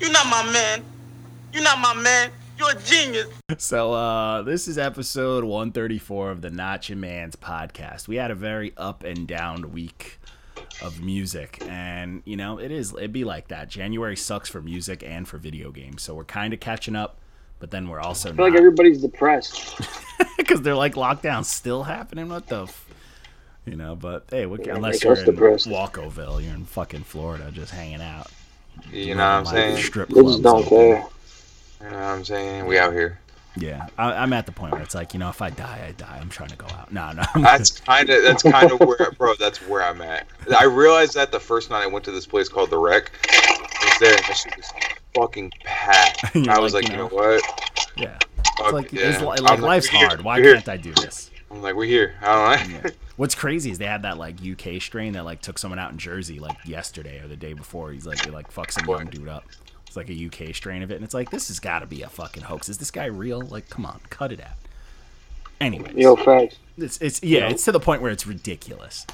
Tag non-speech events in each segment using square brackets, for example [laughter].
You're not my man. You're not my man. You're a genius. So uh this is episode 134 of the Notch and Man's podcast. We had a very up and down week of music and you know, it is it'd be like that. January sucks for music and for video games. So we're kind of catching up, but then we're also I feel like everybody's depressed. [laughs] because they're like lockdowns still happening. What the f- you know, but hey, what, Yeah, unless make you're in depressed. Walkoville, you're in fucking Florida just hanging out. You know what I'm Like, saying? Strip They just clubs don't care. You know what I'm saying? We out here. Yeah, I, I'm at the point where it's like, you know, if I die, I die. I'm trying to go out. No, no. I'm That's kind of that's [laughs] kind of where, bro. That's where I'm at. I realized that the first night I went to this place called the Wreck. I was there and that shit was fucking packed. [laughs] I was like, like, you you know, know what? yeah. Fuck It's like, yeah. it's li- I'm like life's [laughs] we're here. hard. Why here. can't I do this? I'm like, we're here. I don't know. Yeah. What's crazy is they had that like UK strain that like took someone out in Jersey like yesterday or the day before. He's like, they like fuck some young dude up. It's like a UK strain of it, and it's like this has got to be a fucking hoax. Is this guy real? Like, come on, cut it out. Anyways, Yo, facts. it's it's yeah, it's to the point where it's ridiculous.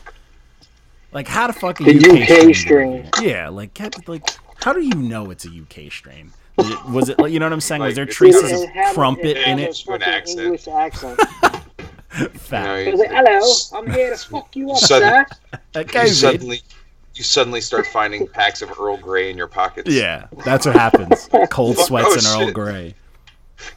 Like, how the fuck a The UK, UK strain? strain. Yeah, like, get, like, how do you know it's a UK strain? Was it, was it like you know what I'm saying? Was there traces of had crumpet it in it? An accent. English accent. [laughs] Fat. It was like, hello, I'm here to fuck you up, Sudden- sir. Okay, You suddenly, you suddenly start finding packs of Earl Grey in your pockets. Yeah, that's what happens. [laughs] Cold sweats oh, and Earl. Grey.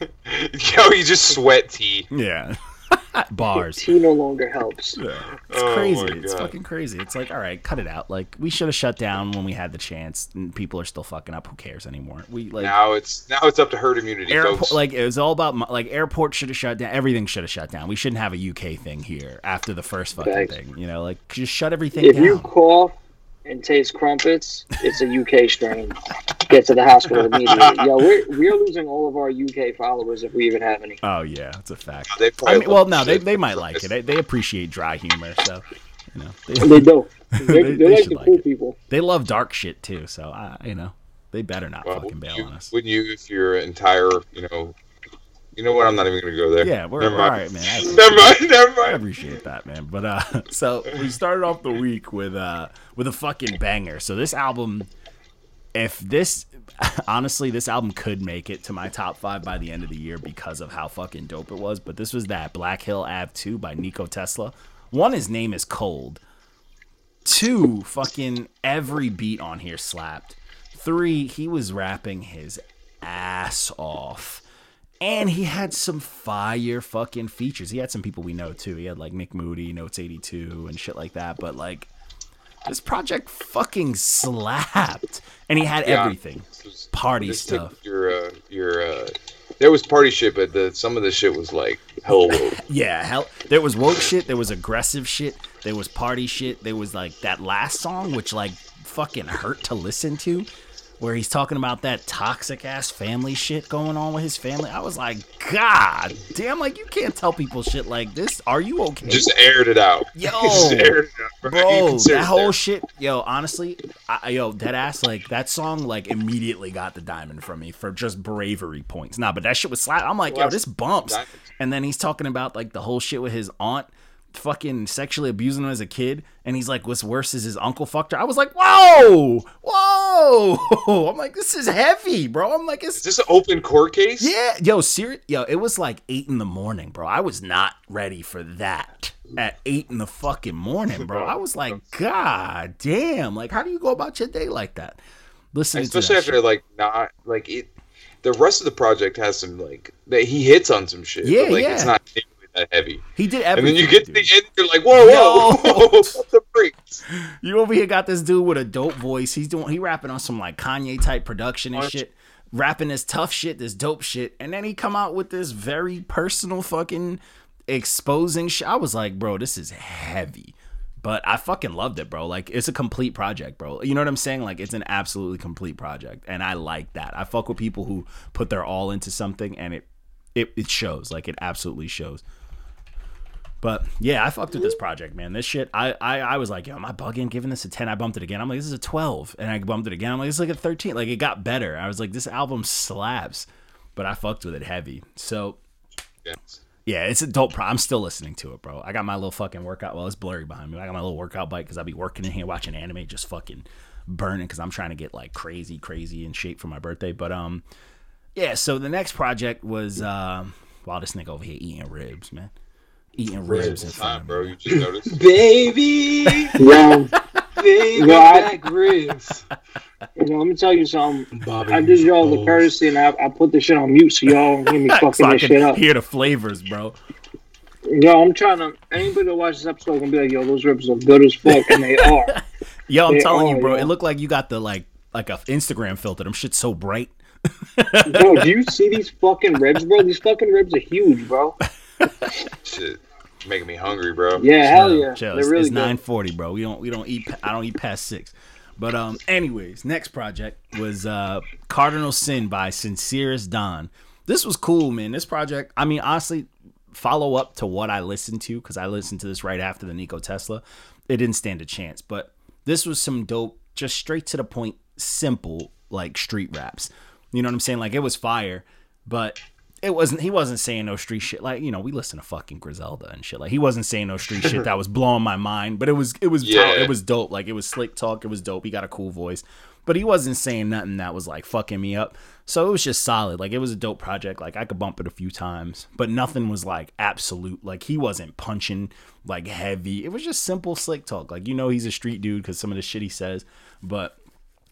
[laughs] Yo, you just sweat tea. Yeah. [laughs] Bars. Tea no longer helps. Yeah. It's Oh crazy. It's fucking crazy. It's like, all right, cut it out. Like, we should have shut down when we had the chance, and people are still fucking up. Who cares anymore? We like Now it's now it's up to herd immunity, airport. folks. Like it was all about like airport should have shut down. Everything should have shut down. We shouldn't have a UK thing here after the first fucking Facts. thing. You know, like just shut everything If down. you cough and taste crumpets, it's a UK strain. Get to the hospital immediately. Yo, we're, we're losing all of our UK followers if we even have any. oh yeah, it's a fact. They I mean, well, no, they, they might like it. They, they appreciate dry humor, so you know they, They do. They're, [laughs] They- they're they like the like cool it. people. they love dark shit too. So I, you know, they better not Well, fucking bail you- on us. Wouldn't you if your entire, you know, you know what? I'm not even gonna go there. Yeah, we're, Never all mind. right, man. I [laughs] Never mind. Never I appreciate that, man. But uh [laughs] so we started off the week with uh with a fucking banger. So this album if this [laughs] honestly this album could make it to my top 5 by the end of the year because of how fucking dope it was, but this was that Black Hill Ave 2 by Nico Tesla. One his name is Cold. Two fucking every beat on here slapped. Three he was rapping his ass off. And he had some fire fucking features. He had some people we know too. He had like Nick Moody, Notes 82, and shit like that. But like, this project fucking slapped. And he had Yeah. everything. Was- Party stuff. Your, uh, your, uh, there was party shit, but the some of the shit was like hell woke. [laughs] Yeah, hell, there was woke shit, there was aggressive shit, there was party shit, there was like that last song, which like fucking hurt to listen to, where he's talking about that toxic ass family shit going on with his family. I was like, God damn, like you can't tell people shit like this. Are you okay? Just aired it out. Yo, [laughs] it out, You bro, that whole shit, yo, honestly, I, yo, dead ass, like that song, like immediately got the diamond from me for just bravery points. Nah, but that shit was slap. I'm like, yo, this bumps. diamond. And then he's talking about like the whole shit with his aunt fucking sexually abusing him as a kid, and he's like, what's worse is his uncle fucked her. I was like, whoa, whoa. [laughs] I'm like, this is heavy, bro. I'm like, Is it's this an open court case? yeah, yo, serious, yo, it was like eight in the morning, bro. I was not ready for that at eight in the fucking morning, bro. I was like, [laughs] God damn, like, how do you go about your day like that? Listening Especially after shit. like not like it. The rest of the project has some like that he hits on some shit. Yeah, but, like yeah. it's not that heavy. he did And everything. then you get to the end, you're like, whoa, whoa, Yo. whoa, the brakes? [laughs] You over here got this dude with a dope voice. He's doing he rapping on some like Kanye type production and shit. Rapping this tough shit, this dope shit, and then he come out with this very personal fucking exposing shit. I was like, bro, this is heavy. But I fucking loved it, bro. Like it's a complete project, bro. You know what I'm saying? Like it's an absolutely complete project. And I like that. I fuck with people who put their all into something and it it, it shows. Like it absolutely shows. But yeah, I fucked with this project, man. This shit, I, I, I was like, yo, am I bugging? Giving this a ten? I bumped it again. I'm like, this is a twelve, and I bumped it again. I'm like, this is like a thirteen. Like it got better. I was like, this album slaps, but I fucked with it heavy. So Yes. yeah, it's a dope. Pro- I'm still listening to it, bro. I got my little fucking workout. Well, it's blurry behind me. I got my little workout bike because I'll be working in here watching anime, just fucking burning because I'm trying to get like crazy, crazy in shape for my birthday. But um, yeah. So the next project was um, wow, this nigga over here eating ribs, man, eating ribs in It's front time, of bro. You just [laughs] noticed. Baby, [laughs] Yo, baby, Yo, I- back ribs. you know, let me tell you something. Bobby I did y'all the courtesy and I, I put this shit on mute so y'all don't hear me [laughs] so fucking I this shit can up. hear the flavors, bro. Yo, I'm trying to. Anybody that watches this episode gonna be like, yo, those ribs are good as fuck, and they are. Yo, I'm They telling you, bro. yo. It looked like you got the like like a Instagram filter. Them shit's so bright. Bro, do you see these fucking ribs, bro? These fucking ribs are huge, bro. Shit, making me hungry, bro. Yeah, hell yeah, Chill. they're It's, really it's nine forty, bro. We don't we don't eat. I don't eat past six. But um, anyways, next project was uh Cardinal Sin by Sincerest Don. This was cool, man. This project, I mean, honestly, follow up to what I listened to because I listened to this right after the Nico Tesla. It didn't stand a chance, but this was some dope, just straight to the point, simple like street raps. You know what I'm saying? Like it was fire, but it wasn't. He wasn't saying no street shit. Like you know, we listen to fucking Griselda and shit. Like he wasn't saying no street shit that was blowing my mind. But it was it was Yeah. it was dope. Like it was slick talk. It was dope. He got a cool voice, but he wasn't saying nothing that was like fucking me up. So it was just solid. Like it was a dope project. Like I could bump it a few times, but nothing was like absolute. Like he wasn't punching like heavy. It was just simple slick talk. Like you know he's a street dude because some of the shit he says, but.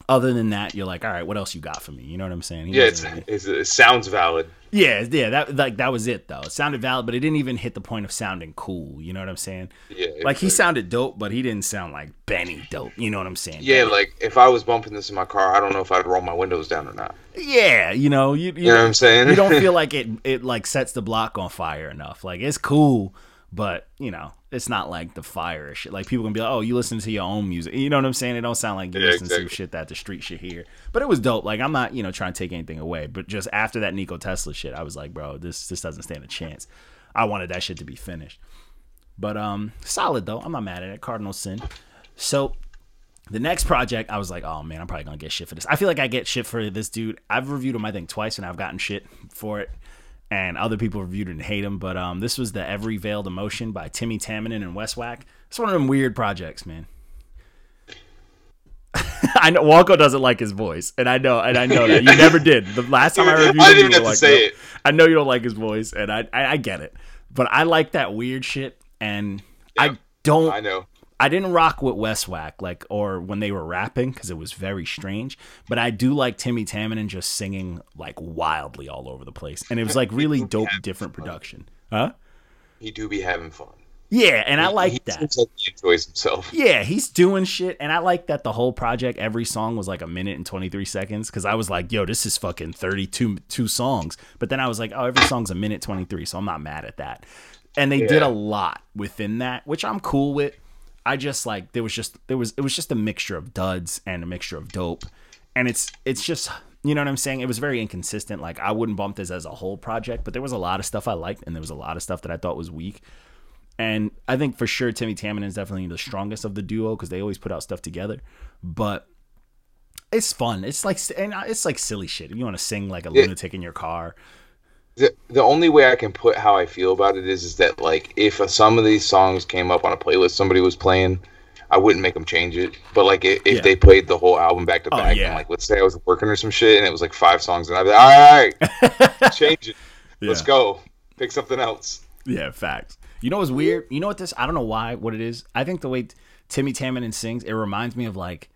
Other than that, you're like, all right, what else you got for me? You know what I'm saying? He Yeah, it's, it's, it sounds valid. Yeah, yeah, that like that was it though. It sounded valid, but it didn't even hit the point of sounding cool. You know what I'm saying? Yeah, Like he it's- sounded dope, but he didn't sound like Benny dope. You know what I'm saying? Yeah, like if I was bumping this in my car, I don't know if I'd roll my windows down or not. yeah. You know, you you, You know what I'm saying? you don't feel [laughs] like it it like sets the block on fire enough. Like it's cool, but you know, it's not like the fire shit. Like people gonna be like, oh, you listen to your own music. You know what I'm saying? It don't sound like you Yeah, listen to shit that the street should hear. But it was dope. Like I'm not you know trying to take anything away, but just after that Nico Tesla shit, I was like, bro, this this doesn't stand a chance. I wanted that shit to be finished. But um, solid though. I'm not mad at it. Cardinal sin. So the next project, I was like, oh man, I'm probably gonna get shit for this. I feel like I get shit for this dude. I've reviewed him, I think, twice, and I've gotten shit for it. And other people reviewed it and hate him. But um, this was the Every Veiled Emotion by Timmy Tamminen and West Whack. It's one of them weird projects, man. [laughs] I know Walko doesn't like his voice, and I know, and I know that you [laughs] never did. The last time I reviewed I him, didn't you even have to say "No." it. I know you don't like his voice, and I, I, I get it, but I like that weird shit, and I don't. I know. I didn't rock with Westwack like or when they were rapping because it was very strange. But I do like Timmy Tamminen just singing like wildly all over the place, and it was like [laughs] really dope, different production. Huh? He do be having fun. Yeah, and I like he that. like he enjoys himself. [laughs] Yeah, he's doing shit, and I like that the whole project, every song was like a minute and twenty three seconds. Because I was like, "Yo, this is fucking thirty two two songs." But then I was like, "Oh, every song's a minute twenty three, so I'm not mad at that." And they did a lot within that, which I'm cool with. I just like there was just there was it was just a mixture of duds and a mixture of dope, and it's it's just you know what I'm saying. It was very inconsistent. Like I wouldn't bump this as a whole project, but there was a lot of stuff I liked, and there was a lot of stuff that I thought was weak. And I think for sure Timmy Tamminen is definitely the strongest of the duo because they always put out stuff together. But it's fun. It's like and it's like silly shit. If you want to sing like a Yeah. lunatic in your car, The, the only way I can put how I feel about it is is that like if some of these songs came up on a playlist somebody was playing, I wouldn't make them change it. But like if, if Yeah. they played the whole album back to Oh, back, yeah. and like let's say I was working or some shit and it was like five songs, and I'd be like, all right, [laughs] change it, let's go, pick something else. Yeah, facts. You know what's weird? You know what this? I don't know why. What it is? I think the way Timmy Tamminen sings, it reminds me of like,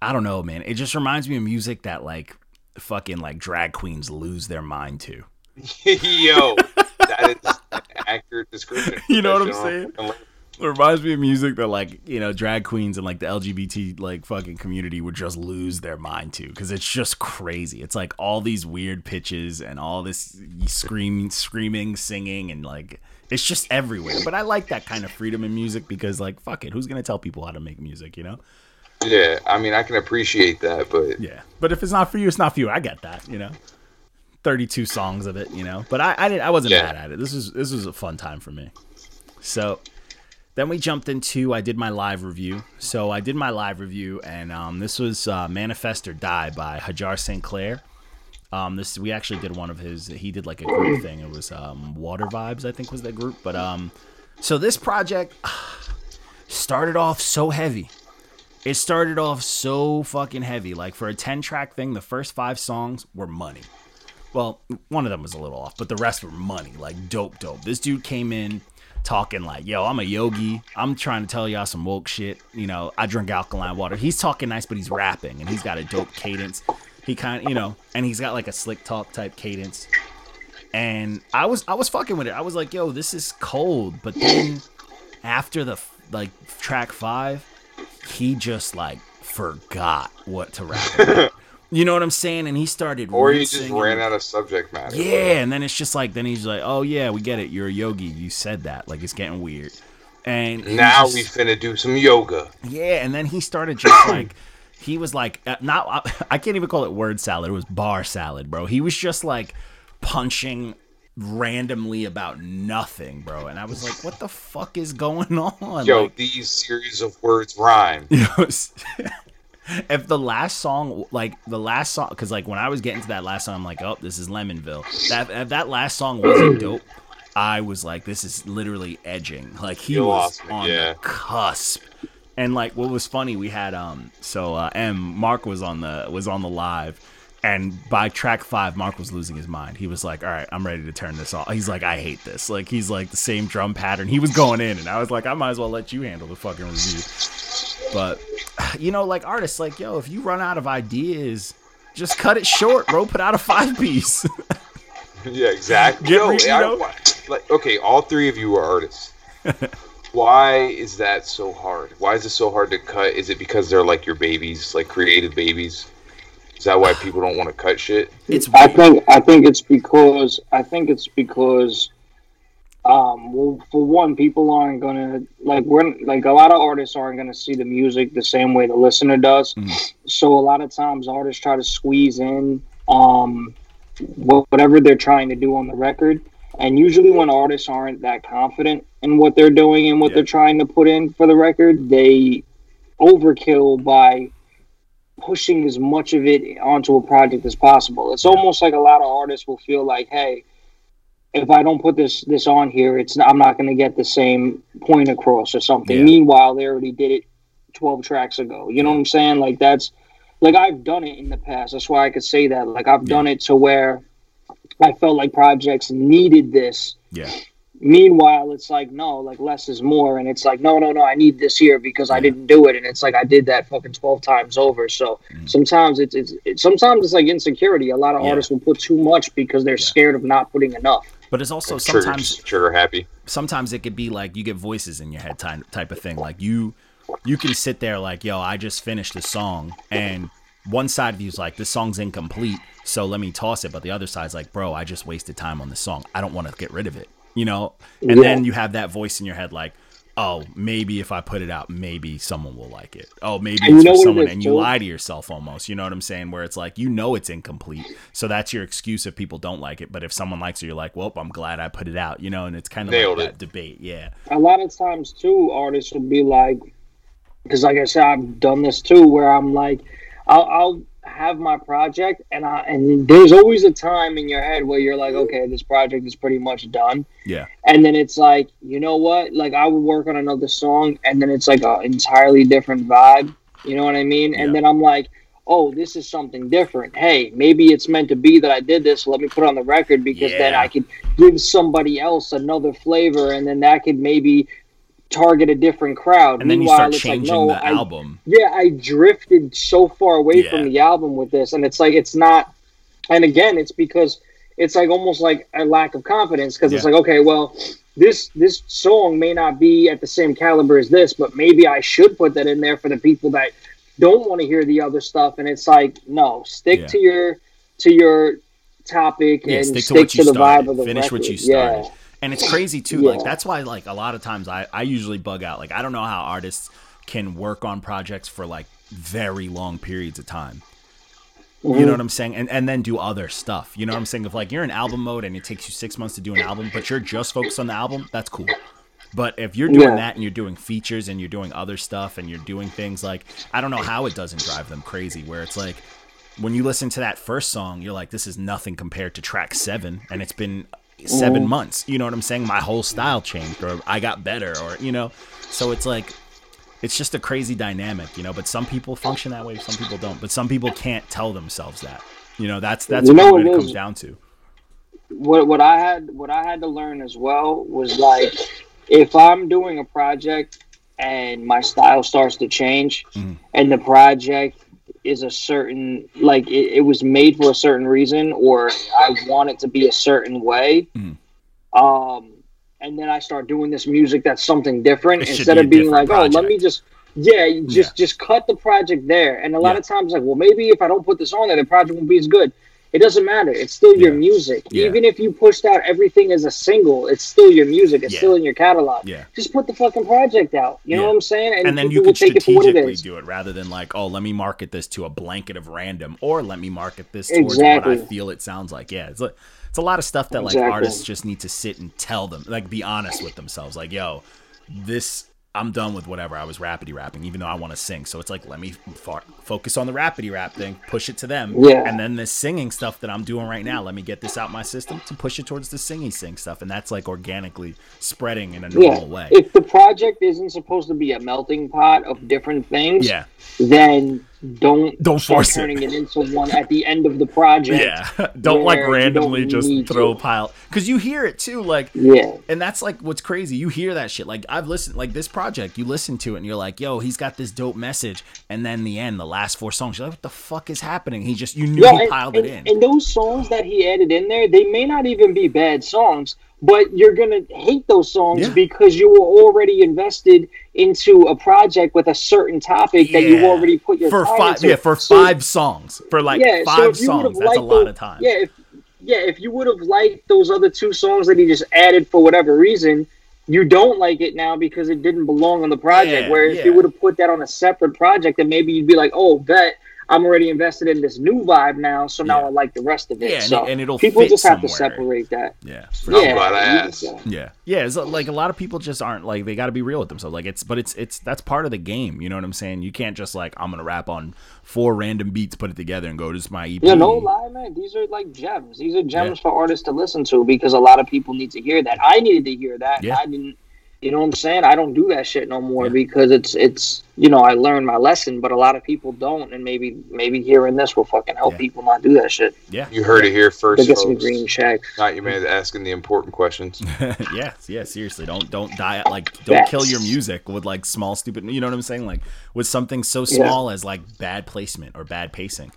I don't know, man. It just reminds me of music that like fucking like drag queens lose their mind to. [laughs] Yo, that is accurate description. [laughs] You know what I'm saying? on fucking link. It reminds me of music that like you know drag queens and like the LGBT like fucking community would just lose their mind to because it's just crazy. It's like all these weird pitches and all this screaming, screaming, singing, and like it's just everywhere. But I like that kind of freedom in music because like fuck it, who's gonna tell people how to make music? You know? Yeah, I mean I can appreciate that, but Yeah. But if it's not for you, it's not for you. I get that. You know. Thirty-two songs of it, you know. But I, I didn't. I wasn't Yeah. mad at it. This was this was a fun time for me. So then we jumped into I did my live review. So I did my live review, and um, this was uh, "Manifest or Die" by Hajar St. Clair. Um, this we actually did one of his. He did like a group thing. It was um, Water Vibes, I think, was that group. But um, so this project started off so heavy, it started off so fucking heavy. Like for a 10 track thing, the first five songs were money. Well, one of them was a little off, but the rest were money. Like dope, dope. This dude came in talking like, yo, I'm a yogi. I'm trying to tell y'all some woke shit. You know, I drink alkaline water. He's talking nice, but he's rapping and he's got a dope cadence. He kind of, you know, and he's got like a slick talk type cadence. And I was, I was fucking with it. I was like, yo, this is cold. But then after the like track five, he just like forgot what to rap about. [laughs] you know what I'm saying? And he started Or he just ran out of subject matter. yeah, and then it's just like then he's like, "Oh yeah, we get it. You're a yogi. You said that. Like it's getting weird." And Now just- we finna do some yoga. yeah, and then he started just [clears throat] like he was like uh, not I can't even call it word salad. It was bar salad, bro. He was just like punching randomly about nothing, bro. And I was like, "What the fuck is going [laughs] on?" Yo, Like, these series of words rhyme. [laughs] [laughs] you know, s- if the last song, like the last song, because like when I was getting to that last song, I'm like, oh, this is Lemonville. That if that last song wasn't dope, I was like, this is literally edging. Like he You was lost me, on yeah. the cusp. And like what was funny, we had um, so uh, M Mark was on the was on the live. And by track five, Mark was losing his mind. He was like, "All right, I'm ready to turn this off." He's like, "I hate this." Like he's like the same drum pattern. He was going in, and I was like, "I might as well let you handle the fucking review." But [sighs] you know, like artists, like yo, if you run out of ideas, just cut it short, bro. Put out a five piece. [laughs] yeah, exactly. Get Yo, re- you I- know? like, okay, all three of you are artists. [laughs] Why is that so hard? Why is it so hard to cut? Is it because they're like your babies, like creative babies? Is that why people don't want to cut shit? It's I think I think it's because I think it's because um well for one people aren't gonna like we're like a lot of artists aren't gonna see the music the same way the listener does. Mhm. So a lot of times artists try to squeeze in um whatever they're trying to do on the record. And usually when artists aren't that confident in what they're doing and what Yeah. they're trying to put in for the record, they overkill by pushing as much of it onto a project as possible. It's almost like a lot of artists will feel like, hey, if I don't put this this on here, it's I'm not going to get the same point across or something. Yeah. Meanwhile, they already did it 12 tracks ago. You know what I'm saying? Like that's like I've done it in the past. That's why I could say that. Like I've done it to where I felt like projects needed this Yeah. Meanwhile, it's like no, like less is more, and it's like no, no, no. I need this here because I didn't do it, and it's like I did that fucking twelve times over. So Mhm. sometimes it's it's it, sometimes it's like insecurity. A lot of Yeah. artists will put too much because they're Yeah. scared of not putting enough. But it's also Trigger, sometimes trigger happy. sometimes it could be like you get voices in your head type type of thing. Like you you can sit there like, yo, I just finished a song and one side of you's like, this song's incomplete, so let me toss it. But the other side's like, bro, I just wasted time on this song. I don't want to get rid of it. You know? And Yeah. then you have that voice in your head like, oh, maybe if I put it out, maybe someone will like it. Oh, maybe And you it's for what it someone and you lie to yourself almost. You know what I'm saying? Where it's like you know it's incomplete. So that's your excuse if people don't like it. But if someone likes it, you're like, well, I'm glad I put it out, you know, and it's kind of like Nailed that debate. Yeah. a lot of times too artists will be like because like i said i've done this too where i'm like I'll, I'll have my project and i and there's always a time in your head where you're like okay this project is pretty much done. Yeah. and then it's like you know what? Like i would work on another song and then it's like an entirely different vibe. You know what i mean? And then i'm like oh this is something different. Hey maybe it's meant to be that i did this. Let me put on the record because then i could give somebody else another flavor and then that could maybe target a different crowd And then you start it's like, changing no, the I- album. yeah, I drifted so far away Yeah. from the album with this, and it's like it's not. And again, it's because it's like almost like a lack of confidence because it's like okay, well, this this song may not be at the same caliber as this, but maybe I should put that in there for the people that don't want to hear the other stuff. And it's like no, stick Yeah. to your to your topic Yeah, and stick stick, to you the started. vibe of the Finish what you started. Yeah. And it's crazy too. Like that's why like a lot of times I I usually bug out. Like I don't know how artists can work on projects for like very long periods of time. You Mm-hmm. know what I'm saying? And and then do other stuff. You know what I'm saying? If like you're in album mode and it takes you six months to do an album, but you're just focused on the album, that's cool. But if you're doing Yeah. that and you're doing features and you're doing other stuff and you're doing things like I don't know how it doesn't drive them crazy where it's like when you listen to that first song, you're like, this is nothing compared to track seven, and it's been seven months. You know what I'm saying? My whole style changed, or I got better, or you know. So it's like it's just a crazy dynamic, you know. But some people function that way, some people don't. But some people can't tell themselves that. You know, that's that's You know what it it comes down to. what what I had what I had to learn as well was like if I'm doing a project and my style starts to change Mhm. and the project is a certain like it, it was made for a certain reason or I want it to be a certain way. Mhm. um and then I start doing this music that's something different It instead be of being like different oh let me just yeah just just cut the project there. And a lot Yeah. of times like well maybe if I don't put this on there the project won't be as good it doesn't matter. It's still your music. Yeah. Even if you pushed out everything as a single, it's still your music. It's Yeah. still in your catalog. Yeah. Just put the fucking project out. You know Yeah. what I'm saying? and then you will could it strategically do it rather than like, oh, let me market this to a blanket of random, or let me market this towards what I feel it sounds like. Yeah, it's like it's a lot of stuff that like Exactly. artists just need to sit and tell them, like, be honest with themselves. Like, yo, this I'm done with whatever I was rapidy rapping, even though I want to sing. So it's like, let me focus on the rapidy rap thing, push it to them, Yeah. and then the singing stuff that I'm doing right now, let me get this out my system to push it towards the singing sing stuff, and that's like organically spreading in a Yeah. normal way. If the project isn't supposed to be a melting pot of different things, yeah. then don't Don't force it. turning it. into one at the end of the project. Yeah, [laughs] don't like randomly don't just throw a to. pile because you hear it too. Like, Yeah. and that's like what's crazy. You hear that shit. Like I've listened, like this project. You listen to it and you're like, "Yo, he's got this dope message." And then the end, the last four songs, you're like, "What the fuck is happening?" He just you knew Yeah, he and, piled and, it in. and those songs that he added in there, they may not even be bad songs, but you're gonna hate those songs Yeah. because you were already invested into a project with a certain topic that you already put your for five, into. yeah, for So- five songs, for like yeah, five if songs. That's a lot those- of time. Yeah, if yeah, if you would have liked those other two songs that he just added for whatever reason, you don't like it now because it didn't belong on the project. Yeah, Where if yeah. you would have put that on a separate project, then maybe you'd be like, "Oh, bet I'm already invested in this new vibe now, so now Yeah. I like the rest of it." Yeah, and so it- and it'll people fit just have to separate that. yeah, for yeah, glad I you asked. just, Yeah, yeah. It's like a lot of people just aren't like they got to be real with themselves. Like it's, but it's it's that's part of the game. You know what I'm saying? You can't just like I'm gonna rap on four random beats, put it together, and go. This is my EP. Yeah, no lie, man. These are like gems. These are gems Yeah. for artists to listen to because a lot of people need to hear that. I needed to hear that. Yeah. I didn't. You know what I'm saying? I don't do that shit no more Yeah. because it's it's you know I learned my lesson, but a lot of people don't, and maybe maybe hearing this will fucking help Yeah. people not do that shit. Yeah, You heard it here They first, get some green checks. Not your man asking the important questions. [laughs] yeah, yeah. Seriously, don't don't die. Like don't Facts. kill your music with like small stupid. You know what I'm saying? Like with something so Yeah. small as like bad placement or bad pacing.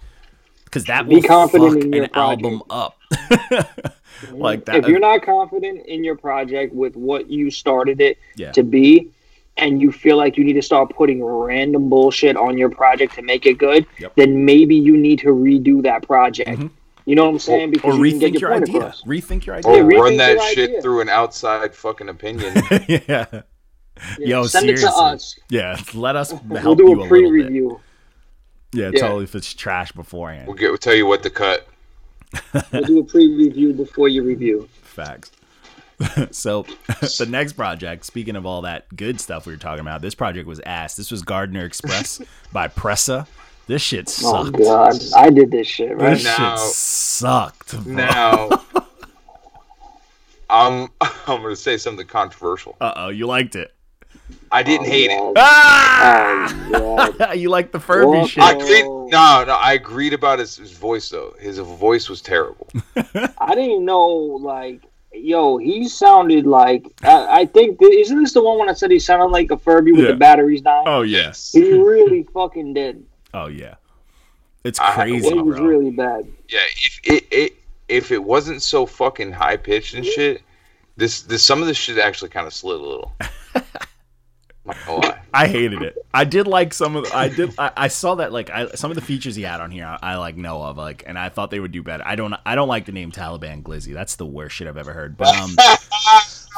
Because that Be will confident fuck in your an album up. [laughs] like that. If you're not confident in your project with what you started it Yeah. to be, and you feel like you need to start putting random bullshit on your project to make it good, Yep. then maybe you need to redo that project. Mhm. You know what I'm saying? or you rethink your point idea. across. Rethink your Or. Yeah, run that shit idea. through an outside fucking opinion. [laughs] yeah. Yeah, Yo, send it to us. Yeah. Let us help We'll do you a a little bit. pre-review. Yeah, Yeah. tell if it's trash beforehand. we'll get. We'll tell you what to cut. [laughs] We'll do a pre-review before you review. Facts. [laughs] so [laughs] the next project, speaking of all that good stuff we were talking about, this project was ass. This was Gardner Express by Pressa. This shit sucked. Oh god, I did this shit right. This Now- shit sucked. bro. Now, I'm I'm gonna say something controversial. Uh oh, you liked it. I didn't hate it. Oh, Ah! God. [laughs] you like the Furby Well, shit. I agreed. No, no, I agreed about his, his voice though. His voice was terrible. [laughs] I didn't even know, like, yo, he sounded like. I, I think th- isn't this the one when I said he sounded like a Furby with Yeah. the batteries dying? Oh yes. He really fucking did. Oh yeah. It's I- crazy, It was bro. really bad. Yeah, if it, it if it wasn't so fucking high pitched and shit, this this some of this shit actually kind of slid a little. [laughs] Not. [laughs] I hated it. I did like some of. The, I did. I, I saw that like I, some of the features he had on here. I, I like know of like, and I thought they would do better. I don't. I don't like the name Taliban Glizzy. That's the worst shit I've ever heard. But um, [laughs]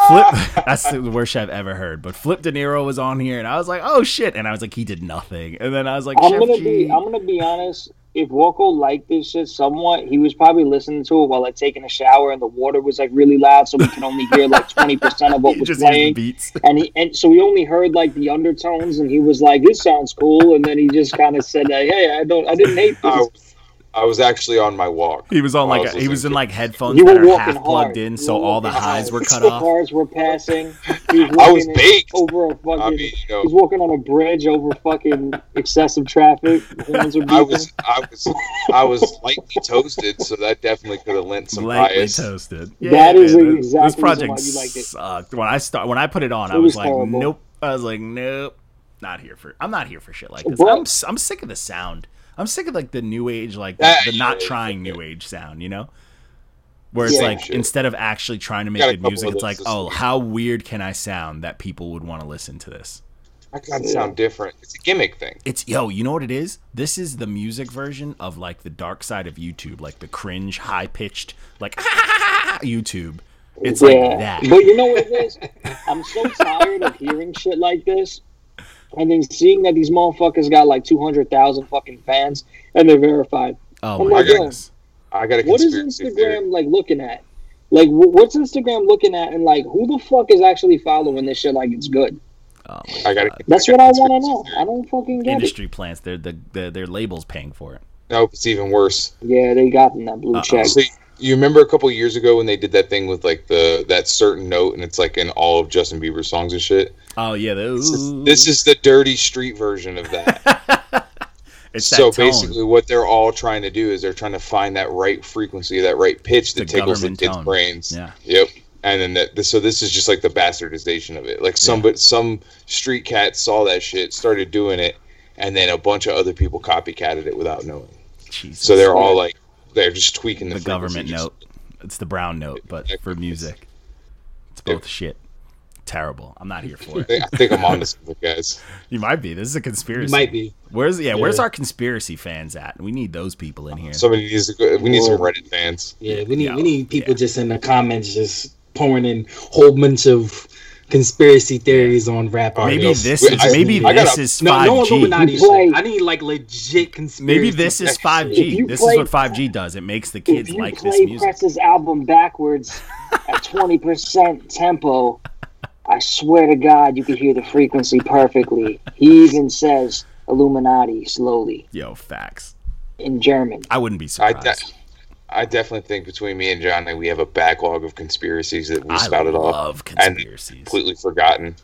Flip. [laughs] That's the worst shit I've ever heard. But Flip De Niro was on here, and I was like, oh shit. And I was like, he did nothing. And then I was like, I'm gonna G. be. I'm gonna be honest. If Woko liked this shit somewhat, he was probably listening to it while like taking a shower, and the water was like really loud, so we could only hear like [laughs] twenty percent of what He was just playing. beats. And he and so he only heard like the undertones, and he was like, "This sounds cool." And then he just kind of said, "Hey, I don't, I didn't hate I, this." Oh, I was actually on my walk. He was on while I like a, he was in like headphones You that were are half plugged hard. in, You so were all the highs hard. were cut off. Cars were passing. He was [laughs] I was walking baked. over a fucking. I mean, you know, He's walking on a bridge over fucking excessive traffic. Horns are beeping. [laughs] I was I was I was lightly toasted, so that definitely could have lent some Lightly bias. toasted. That is man, the this- This project why you liked it. sucked. When I start, when I put it on, I It was, was like, horrible. nope. I was like, nope, not here for. I'm not here for shit like this. Bro. I'm s- I'm sick of the sound. I'm sick of like the new age, like the, That- the not trying new age sound. You know, where it's Yeah. like Shit. instead of actually trying to make good music, it's like, oh, how weird can I sound that people would want to listen to this? I gotta sound different. It's a gimmick thing. It's yo, you know what it is? This is the music version of like the dark side of YouTube, like the cringe, high pitched, like [laughs] YouTube. It's like that. But you know what it is? I'm so tired of hearing shit like this. And then seeing that these motherfuckers got like 200,000 fucking fans and they're verified. Oh I'm my like, yo, goodness. I got a What is Instagram theory. like looking at? Like, wh- what's Instagram looking at? And like, who the fuck is actually following this shit like it's good? Oh my I got God. a, That's got what a I want to know. theory. I don't fucking get it. Industry plants, they're the, the their labels paying for it. Nope, it's even worse. Yeah, they got them that blue Uh-oh. check. So you remember a couple years ago when they did that thing with like the that certain note, and it's like in all of Justin Bieber songs and shit. Oh yeah, This is, this is the dirty street version of that. [laughs] it's so that basically, what they're all trying to do is they're trying to find that right frequency, that right pitch that The tickles the kids' brains. Yeah. Yep. And then that, so this is just like the bastardization of it. Like some, but some street cat saw that shit, started doing it, and then a bunch of other people copycatted it without knowing. Jesus. So they're all like, they're just tweaking the, the government frequency, note. It's the brown note, but for music. It's both shit. Terrible. I'm not here for it. I think I'm on to something, [laughs] guys. You might be. This is a conspiracy. You conspiracy. might be. Where's yeah, Where's our conspiracy fans at? We need those people in here. Somebody needs to go. We need some Reddit fans. Yeah, we need Yeah, we need people yeah. just in the comments just pouring in whole bunch of conspiracy theories on rap maybe this is I- maybe I this gotta- is no, no 5G. Illuminati You shit. I need like legit conspiracy. maybe this is 5G. This play- is what 5G does. It makes the if kids you like this play music. Press's album backwards at [laughs] 20% tempo, I swear to God, you can hear the frequency perfectly. He even says Illuminati slowly Yo, facts. in German. I wouldn't be I, surprised. De- I definitely think between me and Johnny, we have a backlog of conspiracies that we I, spouted off love and conspiracies. completely forgotten.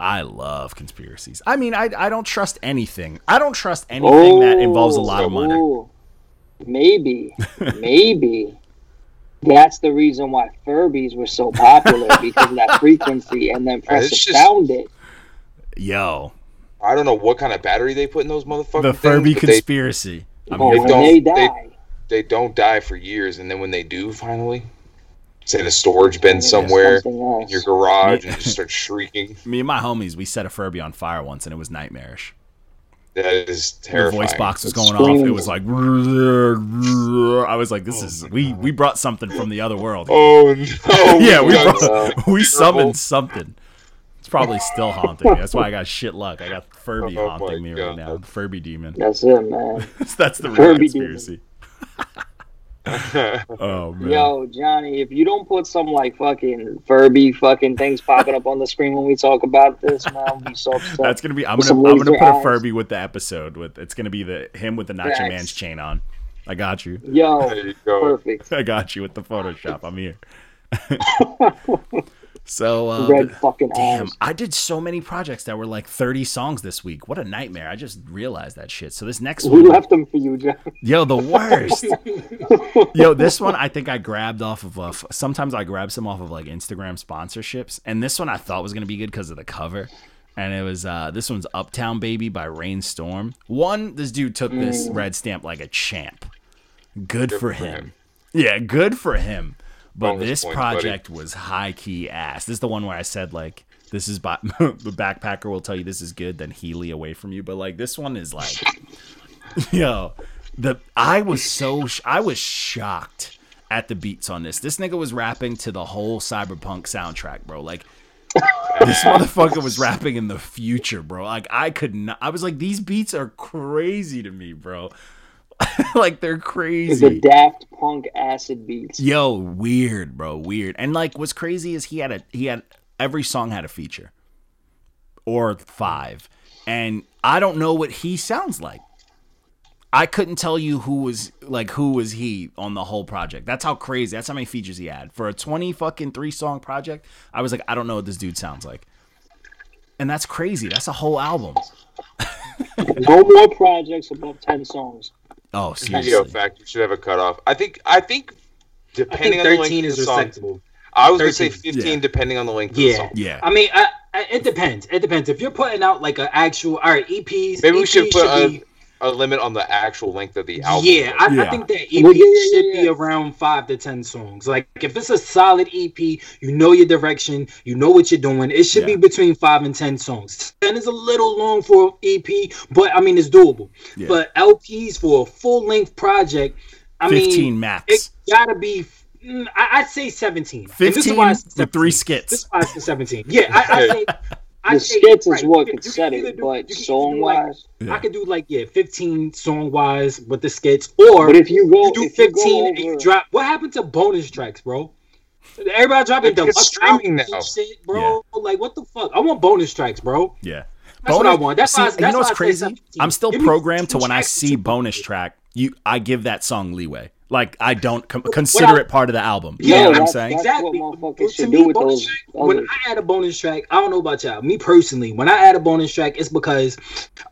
I love conspiracies. I mean, I I don't trust anything. I don't trust anything that oh, involves a lot of money. Oh, Maybe, [laughs] maybe that's the reason why Furbies were so popular [laughs] because of that frequency, and then Press it's just- found it. Yo, I don't know what kind of battery they put in those motherfuckers. the Furby conspiracy. I'm Oh, here when for don't- they they- die, They don't die for years, and then when they do, finally, it's in a storage bin somewhere in your garage, and just start shrieking. [laughs] me and my homies. We set a Furby on fire once, and it was nightmarish. That is The terrifying. voice box was going off. It was like, I was like, this is we we brought something from the other world. [laughs] Oh no! [laughs] yeah, we brought, we summoned something. It's probably still haunting me. That's why I got shit luck. I got Furby Oh haunting my me right now. God. Furby demon. that's it, man. That's the real Furby conspiracy. [laughs] oh man. Yo, Johnny, if you don't put some like fucking Furby fucking things popping up on the screen when we talk about this, man, I'll be so upset. That's gonna be. I'm gonna. I'm gonna laser put a. Furby with the episode. With it's gonna be the him with the Nacho Facts. Man's chain on. I got you. Yo, you go. perfect. [laughs] I got you with the Photoshop. I'm here. [laughs] so uh, Red fucking damn, eyes. I did so many projects that were like 30 songs this week. What a nightmare! I just realized that shit. So this next one, We one, left them for you, John. yo, the worst. [laughs] yo, this one I think I grabbed off of. Uh, sometimes I grab some off of like Instagram sponsorships, and this one I thought was gonna be good because of the cover. And it was uh, this one's Uptown Baby by Rainstorm. One, this dude took this red stamp like a champ. Good, for, for him. him. Yeah, good for him. But this points, buddy. project was high key ass. This is the one where I said like this is by [laughs] the backpacker will tell you this is good, then Healy away from you. But like this one is like, [laughs] yo, the I was so sh- I was shocked at the beats on this. This nigga was rapping to the whole cyberpunk soundtrack, bro. Like this motherfucker was rapping in the future, bro. Like I could not. I was like, these beats are crazy to me, bro. [laughs] like they're crazy. The. Daft Punk acid beats. Yo, weird, bro, weird. And like, what's crazy is he had a he had every song had a feature or five, and I don't know what he sounds like. I couldn't tell you who was like who was he on the whole project. That's how crazy. That's how many features he had for a twenty fucking three song project. I was like, I don't know what this dude sounds like, and that's crazy. That's a whole album. [laughs] No more projects above ten songs. Oh, Video seriously. fact, you should have a cutoff. I think. I think. I Depending think on the length thirteen of is the song. I was gonna say fifteen, yeah. depending on the length of the Yeah. song. Yeah. I mean, I, I, it depends. It depends. If you're putting out like an actual, all right, EPs. Maybe we EPs should put a, be- a limit on the actual length of the album. Yeah, I, Yeah. I think that EP Well, yeah, yeah, should yeah. be around five to ten songs. Like if it's a solid EP, you know your direction, you know what you're doing. It should Yeah. be between five and ten songs. Ten is a little long for EP, but I mean it's doable. Yeah. But LPs for a full length project, I Fifteen mean, max. it gotta be. mm, I, I'd say seventeen. And this is Fifteen why I say with three skits. This is why I say seventeen. Yeah, I, I [laughs] say. I The skits is right, what you could can set it, do- but you can either song do, like, wise, Yeah. I could do like yeah, fifteen song wise with the skits, or but if you go, you do if you go 15 and you drop. What happened to bonus tracks, bro? Everybody dropping the streaming albums now. shit, bro. Like what the fuck? I want bonus tracks, bro. Yeah. That's what I want. That's see, why I- and you know what's crazy? I'm still Give programmed to when I see bonus track, you I give that song leeway. Like I don't com- consider I- it part of the album. You Yeah, know what I'm saying? Exactly. what To me, bonus track- when. I add a bonus track, I don't know about y'all. Me personally, when I add a bonus track, it's because,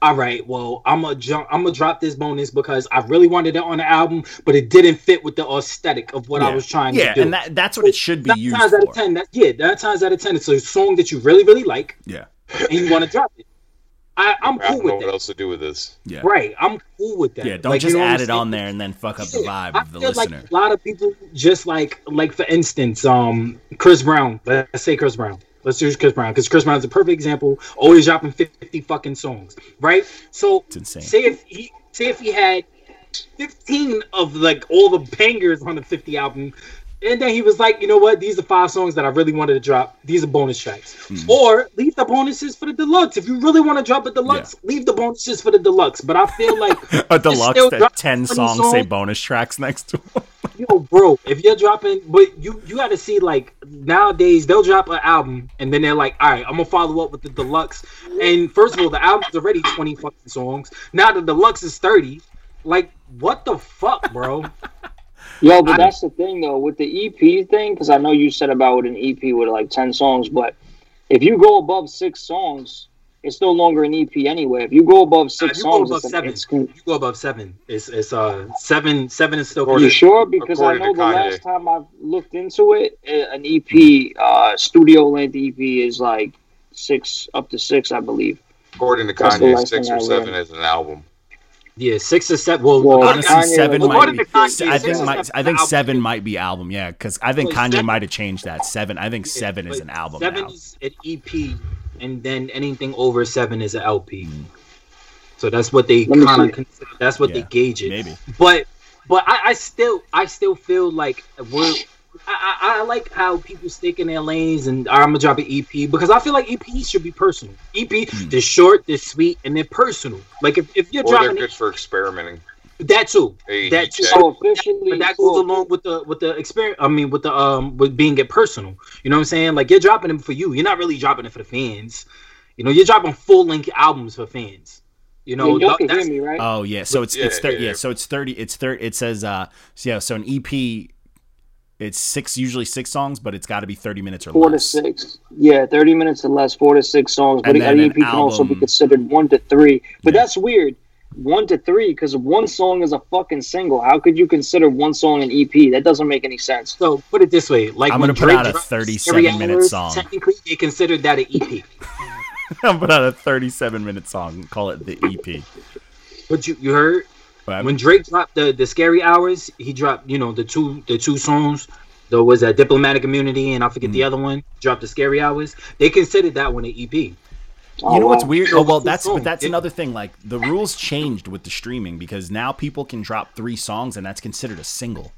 all right, well, I'm gonna jump, I'm gonna drop this bonus because I really wanted it on the album, but it didn't fit with the aesthetic of what I was trying yeah, to do. Yeah, and that that's what it should be nine used times out of for. ten, that yeah, nine times out of ten, it's a song that you really, really like, Yeah. and you want to drop it. I, I'm I cool don't know with what that. else to do with this. Yeah. Right, I'm cool with that. Yeah, don't Like, you just know add it saying? on there and then fuck up the vibe I of the feel listener. like a lot of people just like like for instance, um, Chris Brown. Let's say Chris Brown. Let's use Chris Brown because Chris Brown's a perfect example. Always dropping fifty fucking songs, right? So It's insane. say if he say if he had fifteen of like all the bangers on the fifty album. And then he was like, you know what? These are five songs that I really wanted to drop. These are bonus tracks. Mm. Or leave the bonuses for the deluxe. If you really want to drop a deluxe, leave the bonuses for the deluxe. But I feel like [laughs] a deluxe that 10 20 songs say bonus tracks next to them. [laughs] Yo, bro, if you're dropping, but you you got to see like nowadays they'll drop an album and then they're like, all right, I'm gonna follow up with the deluxe. And first of all, the album's already 20 fucking songs. Now the deluxe is 30. Like, what the fuck, bro? [laughs] Yo, but that's the thing though with the EP thing, because I know you said about with an EP with like ten songs, but if you go above six songs, it's no longer an EP anyway. If you go above six if you go songs, above it's, seven, it's con- you go above seven. It's it's uh seven seven is still you sure? Because I know the last time I've looked into it, uh, an EP, uh, studio length EP is like six up to six, I believe. According to Kanye, six or seven is an album. Yeah, six or seven. Well, Well, Honestly, Kanye, seven like, might be. to Kanye, I think might, seven I think album. seven might be album. Yeah, because I think Well, Kanye might have changed that. Seven. I think seven is an album Seven now. is an EP, and then anything over seven is an LP. Mm. So that's what they kind of consider. That's what Yeah, they gauge it. Maybe. But but I, I still I still feel like we're. I, I, I like how people stick in their lanes and I'm gonna drop an EP because I feel like EPs should be personal. EP, Hmm. they're short, they're sweet, and they're personal. Like if, if you're Or they're dropping good for experimenting. that too, Hey, that too. check. So officially, But that goes well, along with the with the experience. I mean, with the um with being it personal. You know what I'm saying? Like you're dropping them for you. You're not really dropping it for the fans. You know, you're dropping full length albums for fans. You know, y'all th- that's, me, right? Oh yeah. So it's it's Yeah, thir- yeah, yeah. yeah. So it's thirty. It's thirty. It says uh. So yeah. So an EP. It's six, usually six songs, but it's got to be thirty minutes or four to six. Yeah, thirty minutes or less, four to six songs. But And then an an EP can also be considered one to three. But Yeah. that's weird. One to three, because one song is a fucking single. How could you consider one song an EP? That doesn't make any sense. so put it this way. Like I'm when gonna put Drake out a thirty-seven minute Hours, song. Technically, they considered that an EP. [laughs] I'm put out a thirty-seven minute song. Call it the EP. But you you heard But when Drake dropped the the Scary Hours, he dropped you know the two the two songs. There was a diplomatic immunity, and I forget the Mm. other one. Dropped the Scary Hours. They considered that one an E EP. Oh, you know what's weird? Oh well, that's but that's another thing. Like the rules changed with the streaming because now people can drop three songs and that's considered a single.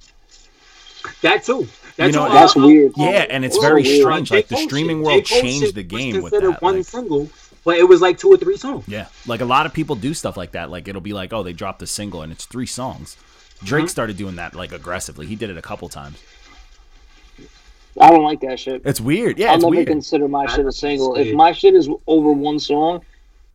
That too. That You know, too. That's weird. Yeah, and it's Oh, very weird. strange. Like the J. Cole streaming world J. Changed shit the game with that. One Like, single, but it was like two or three songs. yeah, like a lot of people do stuff like that. Like it'll be like, oh, they dropped a single and it's three songs. Drake Mm-hmm. started doing that like aggressively. He did it a couple times. I don't like that shit. It's weird. Yeah, I'll it's never weird. consider my shit a single. If my shit is over one song,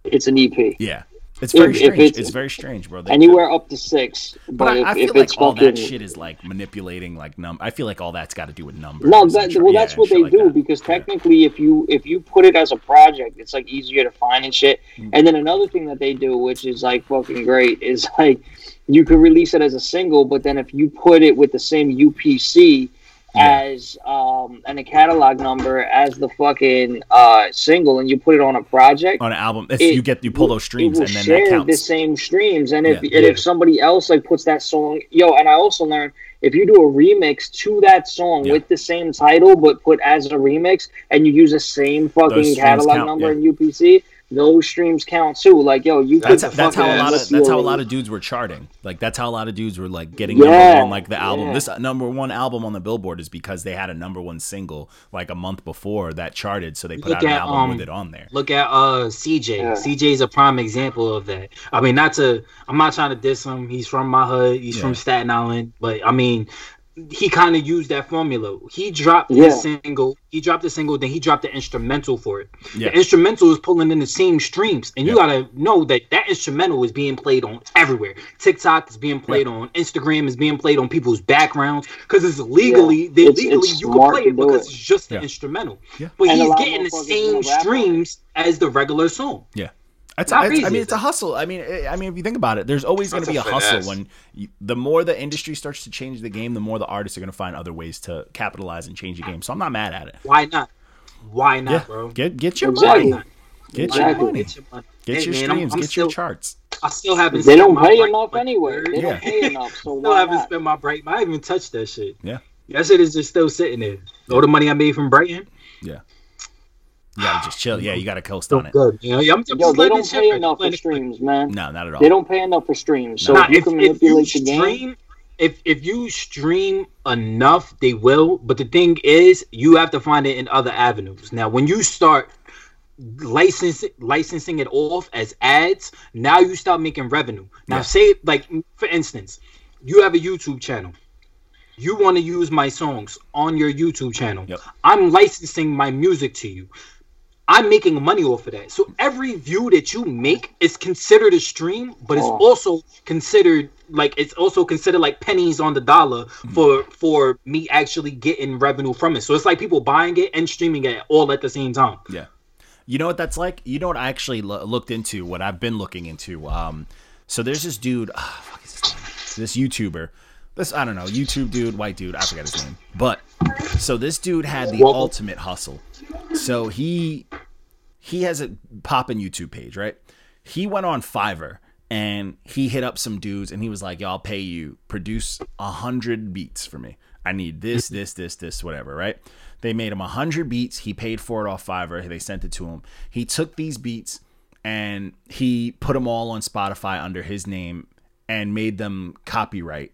it's an EP. Yeah, It's very If- if strange. it's- it's, very strange, bro. They- Anywhere up to six, But but, I, if, I feel if like it's all fucking that shit is like manipulating like num. I feel like all that's got to do with numbers. no, that, shit. well, Yeah, that's and what they like do that. because Yeah. technically, if you if you put it as a project, it's like easier to find and shit. Mm. And then another thing that they do, which is like fucking great, is like you could release it as a single, but then if you put it with the same UPC Yeah. as um and a catalog number as the fucking uh single, and you put it on a project. on an album, if it you get you pull those streams and then share that the same streams. And if Yeah. and Yeah. if somebody else like puts that song, yo, and I also learned if you do a remix to that song with the same title but put as a remix, and you use the same fucking catalog number in UPC, those streams count too. Like yo, you That's could that's how a lot of that's how a lot of dudes were charting. Like that's how a lot of dudes were like getting Yeah, number one, like the album. yeah. This uh, number one album on the Billboard is because they had a number one single like a month before that charted, so they put Look out an album um, with it on there. Look at uh CJ. Yeah. CJ is a prime example of that. I mean, not to I'm not trying to diss him. He's from my hood. He's Yeah. from Staten Island. But I mean, he kind of used that formula. He dropped Yeah. his single. He dropped the single, then he dropped the instrumental for it. Yeah. The instrumental is pulling in the same streams, and you Yeah. gotta know that that instrumental is being played on everywhere. TikTok is being played on. Instagram is being played on people's backgrounds because it's legally they It's- legally it's you can smart play to it do because it. it's just the Yeah. instrumental. Yeah. But And a he's lot of getting the motherfuckers same wanna rap on it. streams as the regular song. Yeah. It's, Not it's- I mean, it's a hustle. I mean, I mean, if you think about it, there's always going to be a a hustle when you, the more the industry starts to change the game, the more the artists are going to find other ways to capitalize and change the game. So I'm not mad at it. Why not? Why not, Yeah, bro? get get your Exactly. money, Why not? get Why your Exactly. not? money, Get your money. get Hey, your man, I'm- streams, I'm get still, your charts. I still haven't. They spent don't pay break enough money, anyway. They Yeah. don't pay enough, so [laughs] Still why haven't not? spent my break. I haven't even touched that shit. Yeah. That shit is just still sitting there. All the money I made from Brighton. You gotta just chill. Yeah, you gotta coast on it. good. You know, I'm just Yo, they don't pay for- enough for streams, man. No, not at all. They don't pay enough for streams. So Nah, if you if, can if you manipulate the game, stream, if if you stream enough, they will. But the thing is, you have to find it in other avenues. Now, when you start licensing licensing it off as ads, now you start making revenue. Now, Yeah. say like for instance, you have a YouTube channel. You want to use my songs on your YouTube channel. Yep. I'm licensing my music to you. I'm making money off of that. So every view that you make is considered a stream, but it's Oh. also considered like it's also considered like pennies on the dollar for for me actually getting revenue from it. So it's like people buying it and streaming it all at the same time. Yeah. You know what that's like? You know what I actually lo- looked into, what I've been looking into. Um, so there's this dude, ah, fuck is his? This YouTuber. This, I don't know, YouTube dude, white dude, I forget his name. But, so this dude had the Welcome. ultimate hustle. So he, he has a poppin' YouTube page, right? He went on Fiverr and he hit up some dudes and he was like, "Yo, I'll pay you produce a hundred beats for me. I need this, this, this, this, whatever." Right? They made him a hundred beats. He paid for it off Fiverr. They sent it to him. He took these beats and he put them all on Spotify under his name and made them copyright.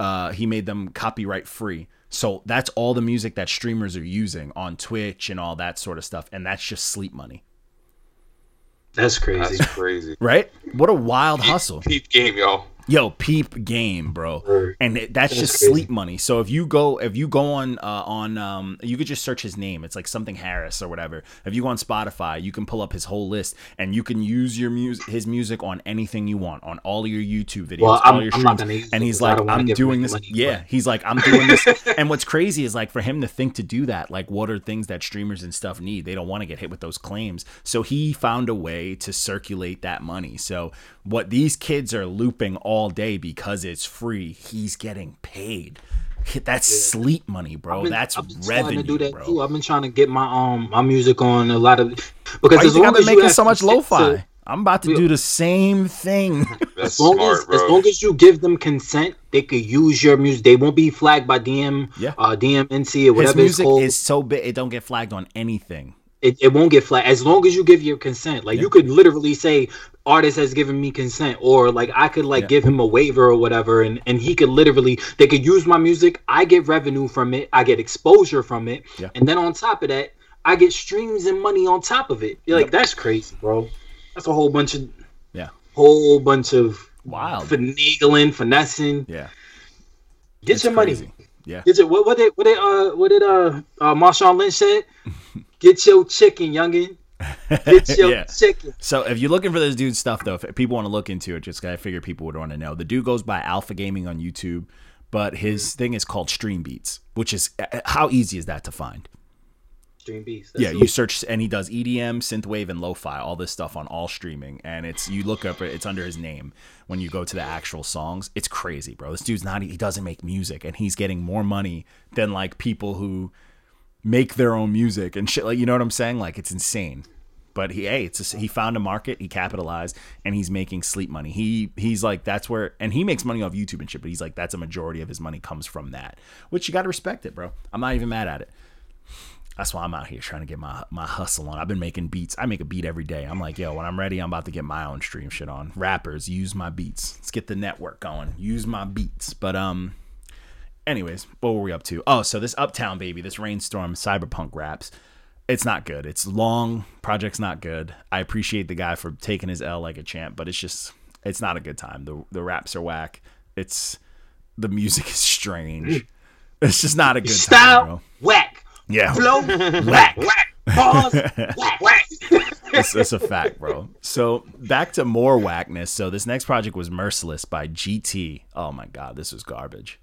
Uh, he made them copyright free. So that's all the music that streamers are using on Twitch and all that sort of stuff, and that's just sleep money, That's crazy. That's crazy. right? What a wild hustle! Peep game, y'all. Yo, peep game, bro. And it, that's, That's just crazy. sleep money. So if you go if you go on uh, on um you could just search his name. It's like something Harris or whatever. If you go on Spotify, you can pull up his whole list and you can use your music his music on anything you want on all your YouTube videos, Well, all I'm- your streams. and he's like I'm doing this. money, yeah, but- he's like I'm doing this. [laughs] and what's crazy is like for him to think to do that, like what are things that streamers and stuff need? They don't want to get hit with those claims. So he found a way to circulate that money. So what these kids are looping all day because it's free, he's getting paid. That's sleep money, bro. Been- That's I've been starting revenue, to do that bro. too. I've been trying to get my um my music on a lot of because Why as think I've long been as you making so much consent lo-fi? to- I'm about to do the same thing. [laughs] [laughs] That's as long smart, as, bro. as long as you give them consent, they could use your music. They won't be flagged by DM, Yeah. uh, DMCA or His whatever it's music called. is so big it don't get flagged on anything. It, it won't get flagged as long as you give your consent. Like Yeah. you could literally say, "Artist has given me consent," or like I could like Yeah. give him a waiver or whatever, and and he could literally they could use my music. I get revenue from it. I get exposure from it, Yeah. and then on top of that, I get streams and money on top of it. You're like Yep. that's crazy, bro. That's a whole bunch of Yeah. whole bunch of Wild. finagling, finessing. Yeah. Get It's your crazy. money. Yeah. Get your what? What did what did uh what did uh, uh Marshawn Lynch said? [laughs] Get your chicken, youngin. Get [laughs] your Yeah. chicken. So if you're looking for this dude's stuff, though, if people want to look into it, just I figure people would want to know. The dude goes by Alpha Gaming on YouTube, but his thing is called Stream Beats, which is uh, how easy is that to find? Stream Beats. yeah, you search and he does EDM, synthwave, and lo-fi, all this stuff on all streaming, and it's you look up it, it's under his name. When you go to the actual songs, it's crazy, bro. This dude's not he doesn't make music, and he's getting more money than like people who make their own music and shit. Like you know what I'm saying? Like it's insane. But he, hey, it's a, he found a market, he capitalized, and he's making sleep money. He he's like that's where, and he makes money off YouTube and shit. But he's like that's a majority of his money comes from that, which you got to respect it, bro. I'm not even mad at it. That's why I'm out here trying to get my my hustle on. I've been making beats. I make a beat every day. I'm like, yo, when I'm ready, I'm about to get my own stream shit on. Rappers, use my beats. Let's get the network going. Use my beats. But um, anyways, what were we up to? Oh, so this Uptown Baby, this Rainstorm Cyberpunk raps. It's not good. It's long. Project's not good. I appreciate the guy for taking his L like a champ, but it's just it's not a good time. The the raps are whack. It's the music is strange. It's just not a good time, Style bro. whack. Yeah, Flow [laughs] whack. Whack. Pause [laughs] whack. Whack. [laughs] it's, it's a fact, bro. So back to more whackness. So this next project was Merciless by GT. Oh my god, this was garbage.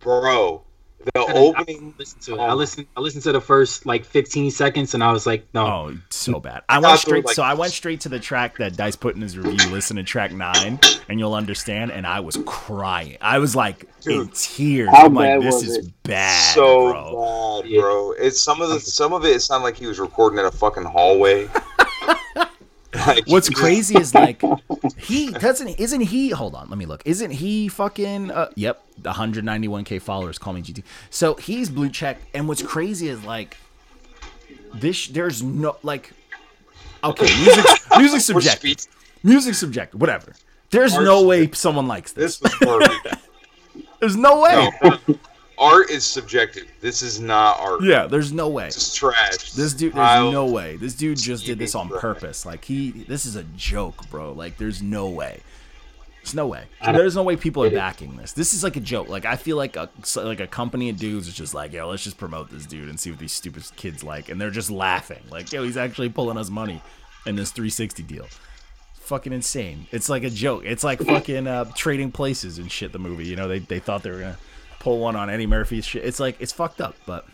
Bro, the I opening. listened to it. I listened. I listened to the first like 15 seconds, and I was like, no. Oh, so bad. I got went straight. like- so I went straight to the track that Dice put in his review. Listen to track nine, and you'll understand. And I was crying. I was like in tears. how I'm like, bad this was is it? bad, so bro. bad, Yeah. bro. It's some of the [laughs] some of it. It sounded like he was recording in a fucking hallway. [laughs] What's crazy is like [laughs] he doesn't isn't he hold on let me look. Isn't he fucking uh, yep 191k followers call me GT so he's blue check and what's crazy is like this there's no like okay music [laughs] music We're subjective. music subjective whatever. There's Art no way someone likes this This. [laughs] there's no way. No, art is subjective. This is not art. yeah there's no way This is trash. This dude, there's I'll- no way. This dude just did this on purpose. Like he, this is a joke, bro. Like there's no way. There's no way. There's no way people are backing this. This is like a joke. Like I feel like a like a company of dudes is just like, yo, let's just promote this dude and see what these stupid kids like, and they're just laughing. Like, yo, he's actually pulling us money in this 360 deal. Fucking insane. It's like a joke. It's like fucking uh, trading places and shit. The movie, you know, they they thought they were gonna pull one on Eddie Murphy's shit. It's like it's fucked up, but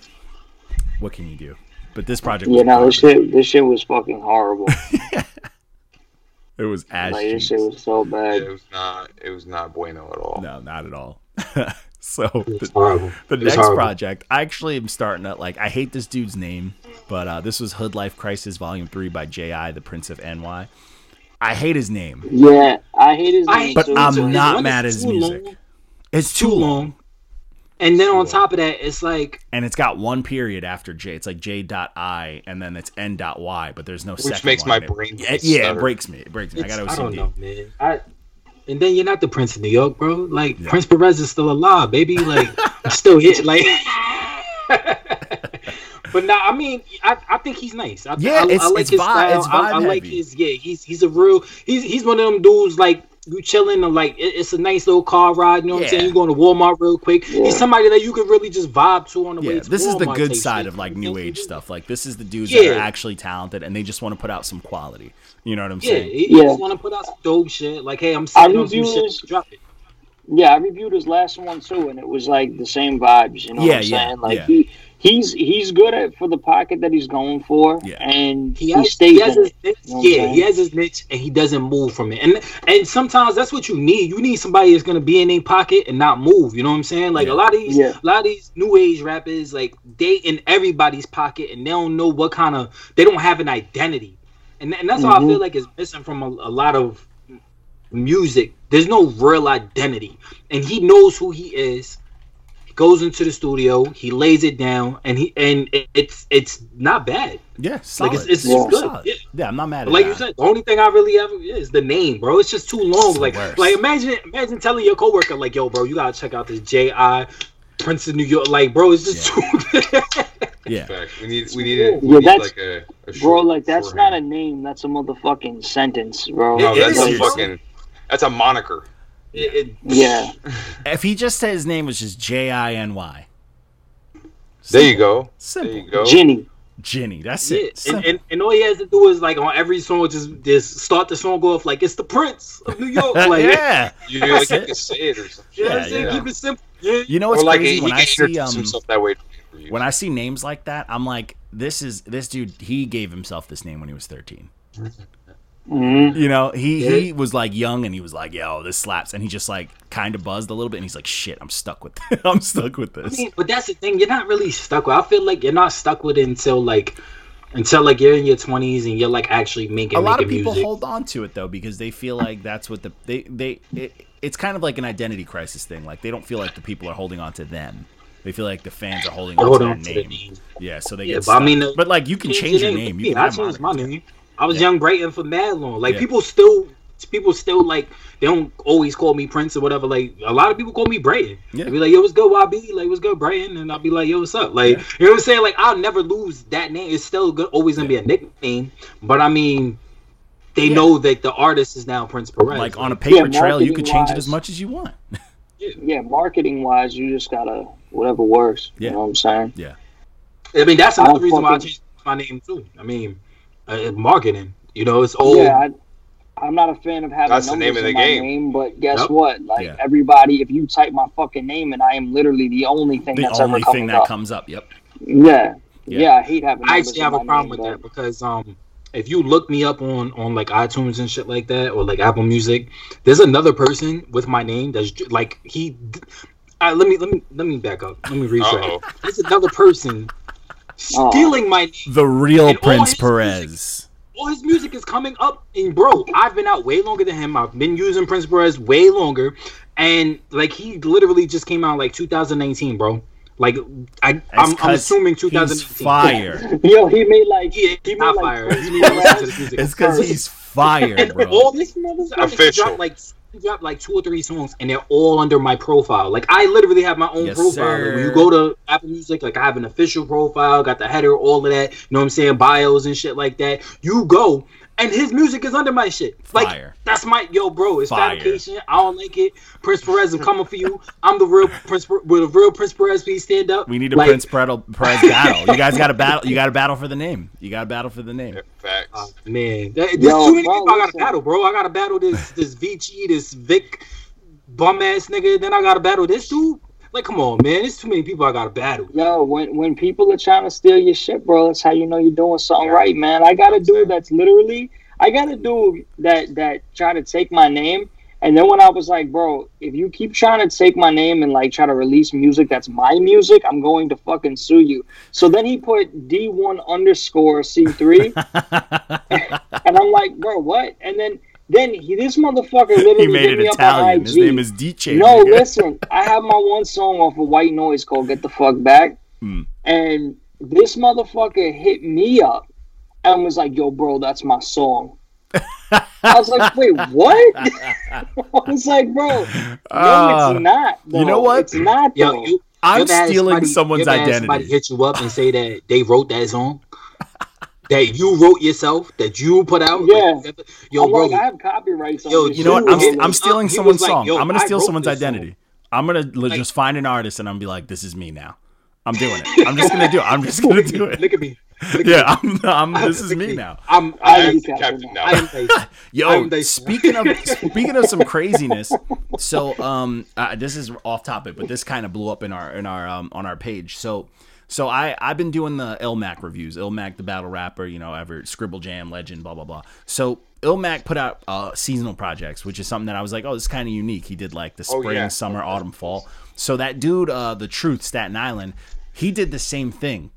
what can you do? But this project, was Yeah, no, this shit, this shit was fucking horrible. [laughs] it was ass like this shit was so bad. It was not. It was not bueno at all. No, not at all. [laughs] so It's the, the next horrible. project, I actually am starting to like. I hate this dude's name, but uh, this was Hood Life Crisis Volume Three by J.I. the Prince of NY. I hate his name. Yeah, I hate his name hate But too. I'm One not mad at his music. long, It's too long. And then on top of that, it's like and it's got one period after J. It's like J dot I, and then it's N dot Y, but there's no Which second makes one. my It- brain Yeah, yeah, it stutter. breaks me. It breaks me. I it's- got I don't know, man. I and then you're not the Prince of New York, bro. Like Yeah. Prince Perez is still alive, baby. Like I'm still here. [laughs] Like, [laughs] but nah, I mean, I, I think he's nice. I, Yeah, I, it's- I like it's his vibe- style. it's I, I vibe like heavy. his yeah. He's he's a real. He's he's one of them dudes like. You chilling and like it- it's a nice little car ride, you know what Yeah. I'm saying? You going to Walmart real quick. Yeah. He's somebody that you could really just vibe to on the way Yeah, to this is the good type side shit. of like new age stuff. Like this is the dudes that are actually talented and they just want to put out some quality. You know what I'm Yeah, saying? he, he just want to put out some dope shit. Like, hey, I'm I sitting on some review shit. Drop it. Yeah, I reviewed his last one too, and it was like the same vibes. You know Yeah, what I'm yeah, saying? Like yeah. he he's he's good at for the pocket that he's going for, Yeah. and He he, has, stays he has in his niche. You know yeah, he has his niche, and he doesn't move from it. And and sometimes that's what you need. You need somebody that's gonna be in their pocket and not move. You know what I'm saying? Like Yeah. a lot of these, Yeah. a lot of these new age rappers, like they in everybody's pocket, and they don't know what kind of. They don't have an identity, and and that's how I Mhm. feel like it's missing from a, a lot of music. There's no real identity, and he knows who he is. He goes into the studio, he lays it down, and he and it's it's not bad. Yeah, solid. Like it's, it's Yeah. good. Solid. Yeah. Yeah, I'm not mad at But like that. you said, the only thing I really ever is the name, bro. It's just too long. It's like, worst. like imagine, imagine telling your coworker, like, "Yo, bro, you gotta check out this J.I. Prince of New York." Like, bro, it's just too. [laughs] yeah. Fact. We need. We need. it. We Yeah, need that's- like a, a Bro, like that's not a name. That's a motherfucking sentence, bro. No, It that's is. a fucking. That's a moniker. It- it- Yeah, [laughs] If he just said his name was just J I N Y. There you go. There Simple. you go. Ginny. Ginny. That's Yeah, it. and, and, and all he has to do is like on every song, just just start the song off like it's the Prince of New York. [laughs] Like, yeah. You know, like it. say it or something. you know what Yeah, I'm saying? yeah. Keep it simple. Yeah. You know what's or like crazy he when I see um himself that way. when I see names like that, I'm like, this is this dude. He gave himself this name when he was 13. Mhm. You know, he Yeah. he was like young and he was like, yo, this slaps, and he just like kind of buzzed a little bit, and he's like, shit, I'm stuck with this. [laughs] I'm stuck with I this. mean, but that's the thing. You're not really stuck with. I feel like you're not stuck with it until like until like you're in your 20s and you're like actually making a lot of people music. hold on to it though because they feel like that's what the they they it, it's kind of like an identity crisis thing like they don't feel like the people are holding on to them they feel like the fans are holding on to on their to the name name. yeah so they Yeah, get but I mean, but like you can change your name you can I changed my name. I was Yeah. Young Brighton for mad long. Like Yeah. people still, people still like they don't always call me Prince or whatever. Like a lot of people call me Brighton. Yeah. They be like, "Yo, what's good, YB?" Like, "What's good, Brighton?" And I'll be like, "Yo, what's up?" Like, Yeah. you know what I'm saying? Like, I'll never lose that name. It's still good, always gonna be a nickname. But I mean, they Yeah. know that the artist is now Prince Perez. like on a paper Yeah, trail you could change it as much as you want [laughs] Yeah, marketing wise, you just gotta whatever works. Yeah. You know what I'm saying? Yeah. I mean, that's I another don't reason why I changed my name too. I mean, uh, marketing. You know, it's old. Yeah, I, I'm not a fan of having That's the name of in the my game. name, but guess Yep. what? Like Yeah. everybody, if you type my fucking name, and I am literally the only thing the that's only ever thing that up. comes up yep yeah. Yeah. yeah, I hate having. I actually have a problem name, with that because um if you look me up on on like iTunes and shit like that or like Apple Music, there's another person with my name that's like he. Uh, let me let me let me back up. Let me Uh-oh. retract. There's another person. Uh, stealing my name. the real And prince his perez All his music is coming up, and bro, I've been out way longer than him. I've been using Prince Perez way longer, and like he literally just came out like 2019, bro. Like I, I'm, I'm 'cause assuming he's 2018. fire Yo, he made like Yeah, he made like fire. Prince You need to listen to Perez. this music. it's because he's fire and bro all this motherfucker Official. dropped like he dropped like two or three songs, and they're all under my profile. Like I literally have my own Yes, profile. Like, when you go to Apple Music, like I have an official profile, got the header, all of that. You know what I'm saying? Bios and shit like that. You go, and his music is under my shit. Like Fire. that's my yo, bro. It's Fire. fabrication. I don't like it. Prince Perez, I'm coming for you. I'm the real Prince. With a real Prince Perez, please stand up. we need a Like, prince Perez Perez battle you guys got to battle you got to battle for the name you got to battle for the name Facts. Uh, man, that, there's Yo, too many bro, people I gotta battle, bro. I gotta battle this this Vici, this Vic bum ass nigga. Then I gotta battle this dude. Like, come on, man. It's too many people I gotta battle. Yo, when when people are trying to steal your shit, bro, that's how you know you're doing something Yeah. right, man. I got a dude that's literally, I got a dude that that try to take my name, and then when I was like, bro, if you keep trying to take my name and like try to release music that's my music, I'm going to fucking sue you. So then he put D1 underscore C3, [laughs] [laughs] and I'm like, bro, what? And then then he, this motherfucker [laughs] literally he made hit it me up on Italian. IG. His name is DJ. No, nigga. listen. I have my one song off of White Noise called "Get the Fuck Back," Hmm. and this motherfucker hit me up and was like, "Yo, bro, that's my song." [laughs] I was like, "Wait, what?" [laughs] I was like, "Bro, no, Ah, it's not." you know what? It's not. Yo, though. you. I'm you ever had stealing somebody- someone's you ever had Somebody identity. hit you up and say that they wrote that song. That you wrote yourself, that you put out. Like, Yeah. yo, I'm bro. like, I have copyrights on Yo, this You know what? I'm, I'm stealing He someone's was like, song. I'm gonna steal someone's this song. identity. I'm gonna Like- just find an artist and I'm be like, this is me now. I'm doing it. I'm just gonna do it. I'm just gonna do it. Look at me. Look at Yeah, me. [laughs] I'm, I'm. [laughs] This is Look me now. I'm. I I am am. Captain Captain now. [laughs] I am. Yo, speaking of speaking of some craziness, so um, uh, this is off topic, but this kind of blew up in our in our um on our page. So, so I I've been doing the Ilmac reviews. Ilmac, the battle rapper, you know, ever Scribble Jam legend, blah blah blah. So Ilmac put out uh, seasonal projects, which is something that I was like, oh, this is kind of unique. He did like the Oh, spring, yeah. summer, autumn, fall. So that dude, uh, the Truth, Staten Island, he did the same thing.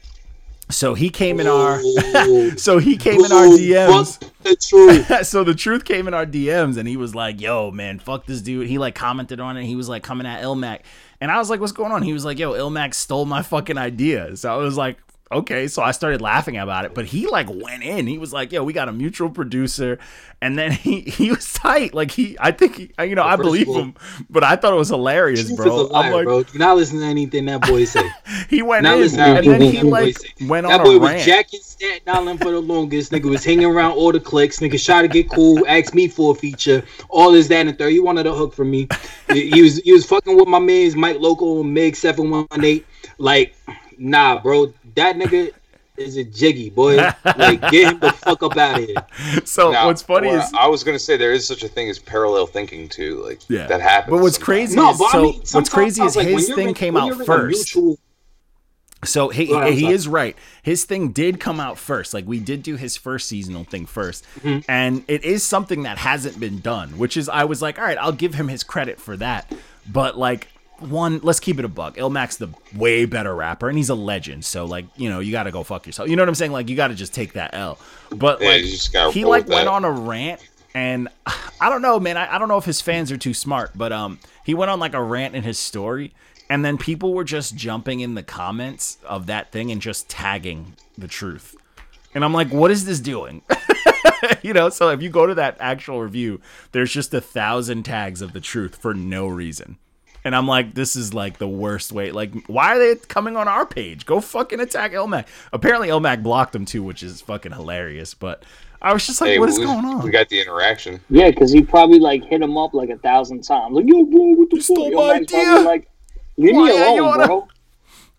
So he came in our. [laughs] So he came in our DMs. the truth. [laughs] so the truth came in our DMs and he was like, "Yo, man, fuck this dude." He like commented on it. He was like coming at Ilmac, and I was like, "What's going on?" He was like, "Yo, Ilmac stole my fucking idea." So I was like, "Okay." So I started laughing about it, but he like went in. He was like, "Yo, we got a mutual producer," and then he he was tight. Like he, I think he, you know, I believe all, him, but I thought it was hilarious, bro. liar, I'm like, bro. Do not listen to anything that boy say. [laughs] he went Now in, and then he like went That on boy a was rant. jacking Staten Island for the longest. Nigga was hanging around all the clicks. Nigga tried to get cool, asked me for a feature. All this, that, and third. He wanted a hook from me. he, was he was fucking with my man's Mike Loco, and Mig Seven One Eight. Like, nah, bro. That nigga, is a jiggy boy. like get him the fuck up out of here. So Now, what's funny well, is I was gonna say there is such a thing as parallel thinking too. Like Yeah. that happens. But what's sometimes. crazy No, is but so I mean, what's sometimes crazy I is like, when his you're thing in- came when out you're in a first. mutual- So he Go ahead, he sorry. is right. His thing did come out first. Like we did do his first seasonal thing 1st Mm-hmm. and it is something that hasn't been done. Which is I was like, all right, I'll give him his credit for that. But like one, let's keep it a buck. Ilmac's the way better rapper, and he's a legend. So like you know you got to go fuck yourself. You know what I'm saying? Like you got to just take that L. But Yeah, like you just gotta he like went on a rant and [sighs] I don't know, man. I, I don't know if his fans are too smart, but um, he went on like a rant in his story, and then people were just jumping in the comments of that thing and just tagging the truth. And I'm like, what is this doing? [laughs] you know, so if you go to that actual review, there's just a thousand tags of the truth for no reason. And I'm like, this is like the worst way. Like, why are they coming on our page? Go fucking attack Ilmac. Apparently, Ilmac blocked them too, which is fucking hilarious. But I was just like, Hey, what is we, going on? We got the interaction. Yeah, because he probably like hit him up like a thousand times. Like, yo, bro, what the You fuck? stole my Mike's idea. Like, leave Why me are you alone, on a- bro.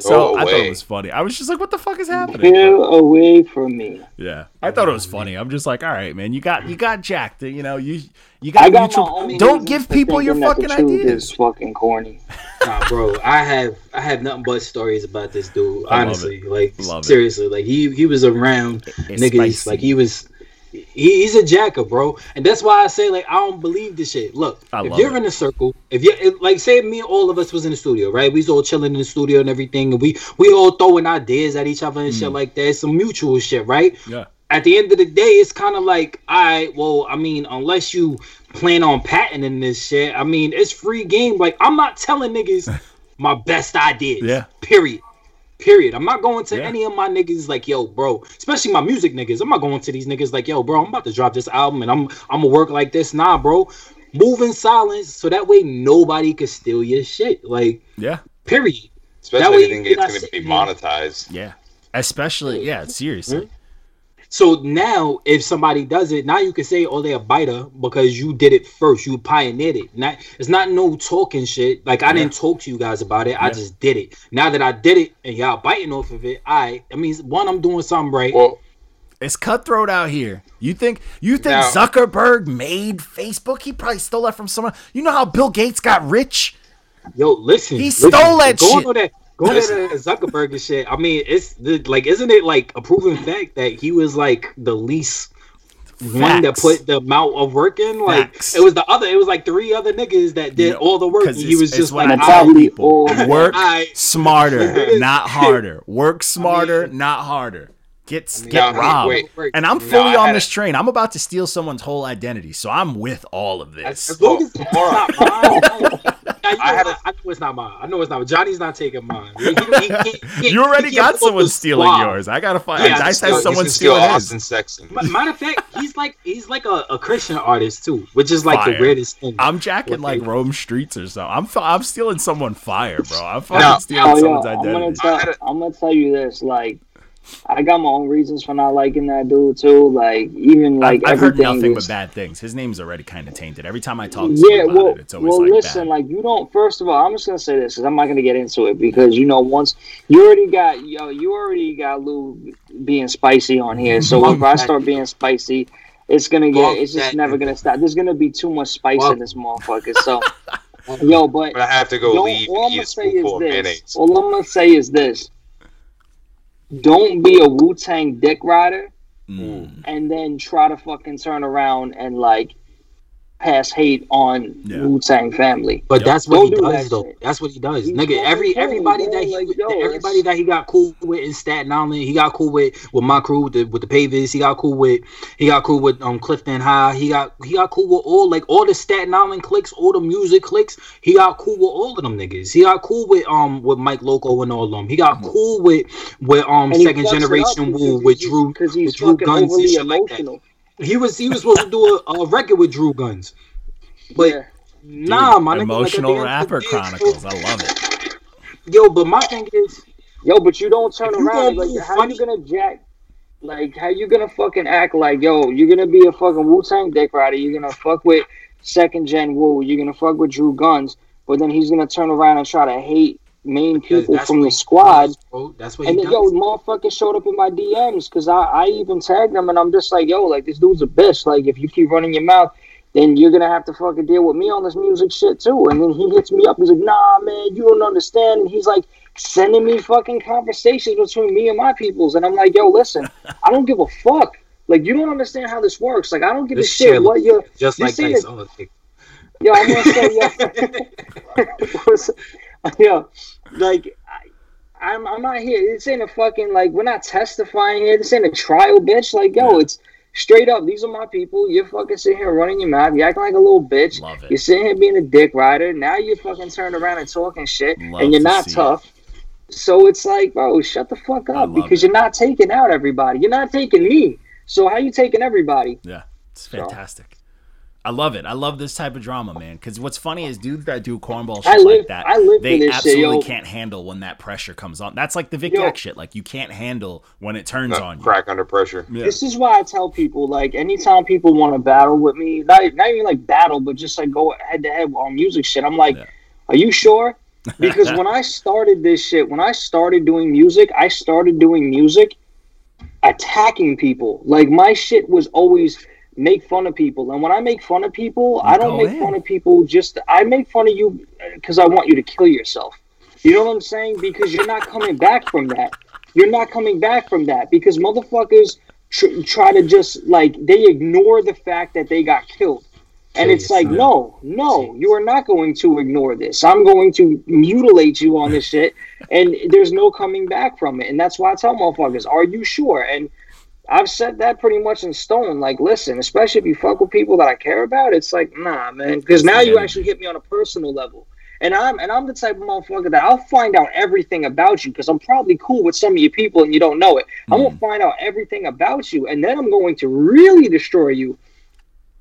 So oh, I thought it was funny. I was just like, what the fuck is happening? Get away from me. Yeah, I thought it was funny. I'm just like, all right, man, you got you got jacked. You know, you you got, got mutual. Don't give people your thinking the fucking truth ideas. Is fucking corny. [laughs] Nah, bro, I have I have nothing but stories about this dude. I love Honestly, like Love it. seriously, like he he was around It's niggas. spicy. Like he was. He, he's a jacker, bro, and that's why I say like I don't believe this shit. Look, I if you're it. in a circle, if you like say me, and all of us was in the studio, right? We was all chilling in the studio and everything, and we we all throwing ideas at each other and Mm. shit like that. Some mutual shit, right? Yeah, at the end of the day, it's kind of like, all right, well, I mean, unless you plan on patenting this shit, I mean, it's free game. Like, I'm not telling niggas [laughs] my best ideas. Yeah. Period. Period. I'm not going to Yeah. any of my niggas like, yo, bro, especially my music niggas. I'm not going to these niggas like, yo, bro, I'm about to drop this album and I'm I'm gonna work like this. Nah, bro. Move in silence so that way nobody can steal your shit. Like, yeah, period. Especially That way if you think it's going to be monetized. yeah. Especially, yeah, mm-hmm. seriously. So now, if somebody does it, now you can say, "Oh, they're a biter because you did it first. You pioneered it." Not, it's not no talking shit. Like I didn't talk to you guys about it. I just did it. Now that I did it, and y'all biting off of it, I, I mean, one, I'm doing something right. Well, It's cutthroat out here. You think you think Now- Zuckerberg made Facebook? He probably stole that from someone. You know how Bill Gates got rich? Yo, listen, He listen, stole that shit. That, going on that Zuckerberg and shit. I mean, it's the, like, isn't it like a proven fact that he was like the least one that put the amount of work in? Like, Facts. it was the other. It was like three other niggas that did You know, all the work. And he was just what like, I And tell "Alright, people. Work Alright. [laughs] smarter, not harder. Work smarter, mean- not harder. Get mean, get now, robbed. wait. and I'm fully I on this train. I'm about to steal someone's whole identity, so I'm with all of this. As long as it's not mine. [laughs] Now, you I know had what? I know it's not mine. I know it's not. Johnny's not taking mine. He- he- he he You already he got someone stealing squad. yours. I gotta find. Yeah, Dice steal- has someone you can steal stealing Austin his. Sexton. Matter of fact, he's like he's like a, a Christian artist too, which is like Fire. the weirdest thing. I'm jacking like Okay. Rome Streetz or something. I'm f- I'm stealing someone fire, bro. I'm fucking No. stealing Oh, yo, someone's I'm gonna identity. tell. I had a- I'm gonna tell you this. Like, I got my own reasons for not liking that dude too. Like, even like I've, I've heard everything nothing is- but bad things. His name's already kind of tainted. Every time I talk to Yeah, him about well, it, it's always well, like listen, bad. like you don't. First of all, I'm just gonna say this because I'm not gonna get into it because you know once you already got yo, you already got Lou being spicy on here. So if I start being spicy, it's gonna Fuck get. It's just that never gonna stop. There's gonna be too much spice Fuck. in this motherfucker. So, [laughs] yo, but But I have to go don't, leave all I'm gonna a say is this. mayonnaise. All I'm gonna say is this. Don't be a Wu Tang dick rider Mm. and then try to fucking turn around and like pass hate on Yeah. Wu Tang family. But Yep. that's what Don't he do does that though. shit. That's what he does, He's nigga. Every cool, everybody bro. that he, Like, yo, everybody it's- that he got cool with in Staten Island, he got cool with with my crew with the with the Pavis. He got cool with he got cool with um Clifton High. He got he got cool with all like all the Staten Island clicks, all the music clicks. He got cool with all of them niggas. He got cool with um with Mike Loco and all of them. He got cool with with um And second fucks it up generation Wu with Drew because with he's Drew fucking Guns and overly shit like that. Emotional. He was he was supposed to do a, a record with Drew Guns, but. yeah. Nah, my nigga, Emotional like, rapper end of the day, chronicles. I love it. Yo, but my thing is, Yo, but you don't turn you around like how funny- you gonna jack like how you gonna fucking act like yo, you're gonna be a fucking Wu Tang dick rider, you're gonna fuck with second gen Wu, you're gonna fuck with Drew Guns, but then he's gonna turn around and try to hate main people from the squad. does. That's what And he then, yo, motherfuckers showed up in my DMs because I, I even tagged them and I'm just like, yo, like, this dude's a bitch. Like, if you keep running your mouth, then you're to have to fucking deal with me on this music shit too. And then he hits me up. He's like, nah, man, you don't understand. And he's like, sending me fucking conversations between me and my peoples. And I'm like, yo, listen, [laughs] I don't give a fuck. Like, you don't understand how this works. Like, I don't give This a shit chair what you're. Just like seen Dice. it- okay. Yo, I'm gonna say, yo, [laughs] [laughs] [laughs] yo, like, I, I'm, I'm not here. This ain't a fucking like. We're not testifying here. This ain't a trial, bitch. Like, yo, it's straight up. These are my people. You're fucking sitting here running your mouth. You acting like a little bitch. Love it. You're sitting here being a dick rider. Now you're fucking turned around and talking shit, Love and you're not see it. tough. So it's like, bro, shut the fuck up because it. you're not taking out everybody. You're not taking me. So how you taking everybody? Yeah, it's fantastic. I love it. I love this type of drama, man. Because what's funny is dudes that do cornball shit I live- like that, I live they for this shit, absolutely can't handle when that pressure comes on. That's like the Vic Yo. Yak shit. Like you can't handle when it turns Not on you. crack under pressure. Yeah. This is why I tell people like anytime people want to battle with me, not, not even like battle, but just like go head to head on music shit. I'm like, Yeah. are you sure? [laughs] Because when I started this shit, when I started doing music, I started doing music attacking people. Like my shit was always make fun of people, and when I make fun of people, I don't go make in. fun of people. Just I make fun of you because I want you to kill yourself. You know what I'm saying? Because you're not coming back from that. You're not coming back from that because motherfuckers tr- try to just like they ignore the fact that they got killed. And Kill it's like, no, no, you are not going to ignore this. I'm going to mutilate you on this shit, and there's no coming back from it. And that's why I tell motherfuckers, are you sure? And I've said that pretty much in stone. Like, listen, especially if you fuck with people that I care about, it's like, nah, man, because now you actually hit me on a personal level. And I'm and I'm the type of motherfucker that I'll find out everything about you because I'm probably cool with some of your people and you don't know it. I'm gonna hmm. find out everything about you, and then I'm going to really destroy you.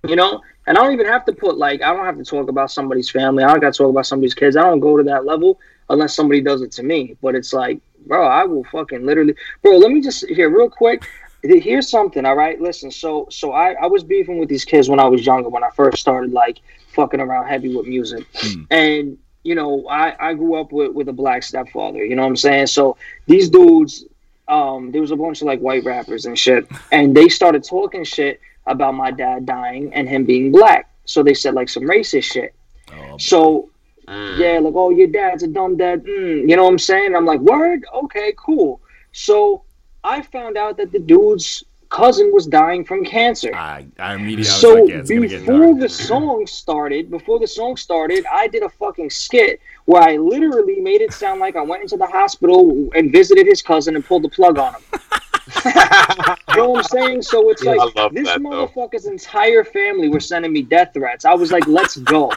You know, and I don't even have to put like I don't have to talk about somebody's family. I don't got to talk about somebody's kids. I don't go to that level unless somebody does it to me. But it's like, bro, I will fucking literally, bro. Let me just here real quick. Here's something, all right. Listen, so so I I was beefing with these kids when I was younger when I first started like fucking around heavy with music, Hmm. and you know I I grew up with with a black stepfather. You know what I'm saying? So these dudes, um, there was a bunch of like white rappers and shit, and they started talking shit about my dad dying and him being black. So they said like some racist shit. Oh, So Mm. yeah, like oh your dad's a dumb dad. Mm, you know what I'm saying? I'm like word, okay, cool. So I found out that the dude's cousin was dying from cancer. I, I immediately was So like, yeah, it's gonna get before the song started, before the song started, I did a fucking skit where I literally made it sound like I went into the hospital and visited his cousin and pulled the plug on him. [laughs] you know what I'm saying? So it's Yeah, like this that, though. motherfucker's entire family were sending me death threats. I was like, let's go.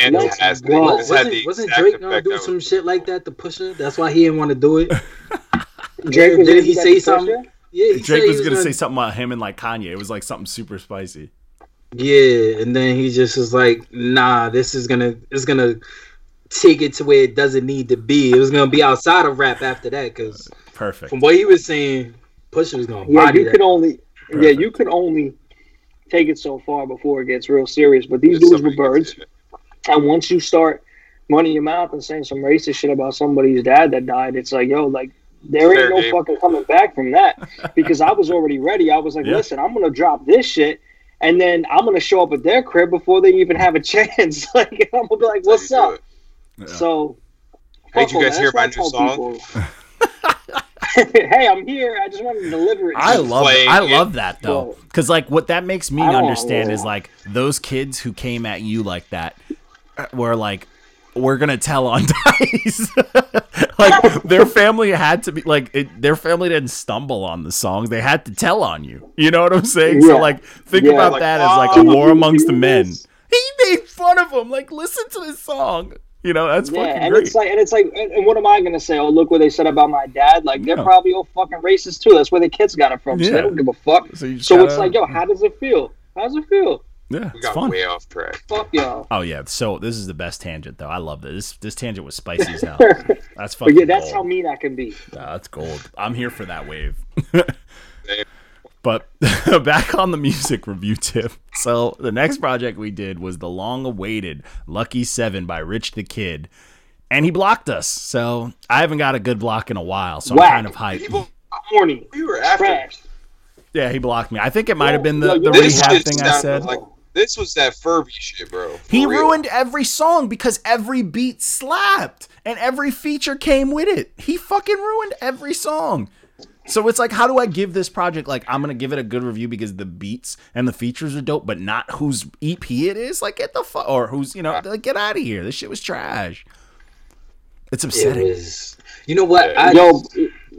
Fantastic. go. This had wasn't the wasn't Drake gonna do I was- some shit like that to Pusha? That's why he didn't want to do it. [laughs] Drake was did gonna he say something? Pusha? Yeah, he Drake said he was gonna say something about him and like Kanye. It was like something super spicy. Yeah, and then he just was like, "Nah, this is gonna it's gonna take it to where it doesn't need to be. It was gonna be outside of rap after that, because Perfect. from what he was saying, Pusha was gonna Yeah, body you that. could only yeah, you could only take it so far before it gets real serious. But these If dudes were birds. And once you start running your mouth and saying some racist shit about somebody's dad that died, it's like, yo, like there Fair ain't no game. fucking coming back from that. [laughs] Because I was already ready. I was like, Yeah. listen, I'm gonna drop this shit and then I'm gonna show up at their crib before they even have a [laughs] chance. [laughs] like I'm gonna be like, what's up? Yeah. So Hey, did you guys them. hear my new song? hey, I'm here. I just wanted to deliver it. I love playing I love that though, because like what that makes me understand know. is like those kids who came at you like that uh, were like, we're gonna tell on [laughs] Dice. like their family had to be like it, their family didn't stumble on the song; they had to tell on you. You know what I'm saying? So like think Yeah. about Like, that as like oh, a war amongst the men. this? He made fun of him. Like listen to this song. You know that's Yeah, fucking and great. it's like, and it's like, and what am I gonna say? Oh, look what they said about my dad. Like they're Yeah. probably all fucking racist too. That's where the kids got it from. So Yeah. they don't give a fuck. so you So gotta- like, yo, how does it feel? How does it feel? Yeah, We got fun. way off track. Fuck y'all. Oh yeah, so this is the best tangent though. I love this. This, this tangent was spicy as hell. [laughs] That's But yeah, that's gold. how mean I can be. Nah, that's gold. I'm here for that wave. [laughs] But [laughs] back on the music review tip. So the next project we did was the long-awaited "Lucky Seven by Rich the Kid. and he blocked us. So I haven't got a good block in a while. So Whack. I'm kind of hyped. People, Horny. we were after. Trash. Yeah, he blocked me. I think it might have been the, the rehab thing I said. Like, this was that Furby shit, bro. For He real. ruined every song because every beat slapped and every feature came with it. He fucking ruined every song. So it's like, how do I give this project like I'm gonna give it a good review because the beats and the features are dope, but not whose EP it is? Like, get the fuck or who's you know, like, get out of here. This shit was trash. It's upsetting. was. You know what? I, Yo,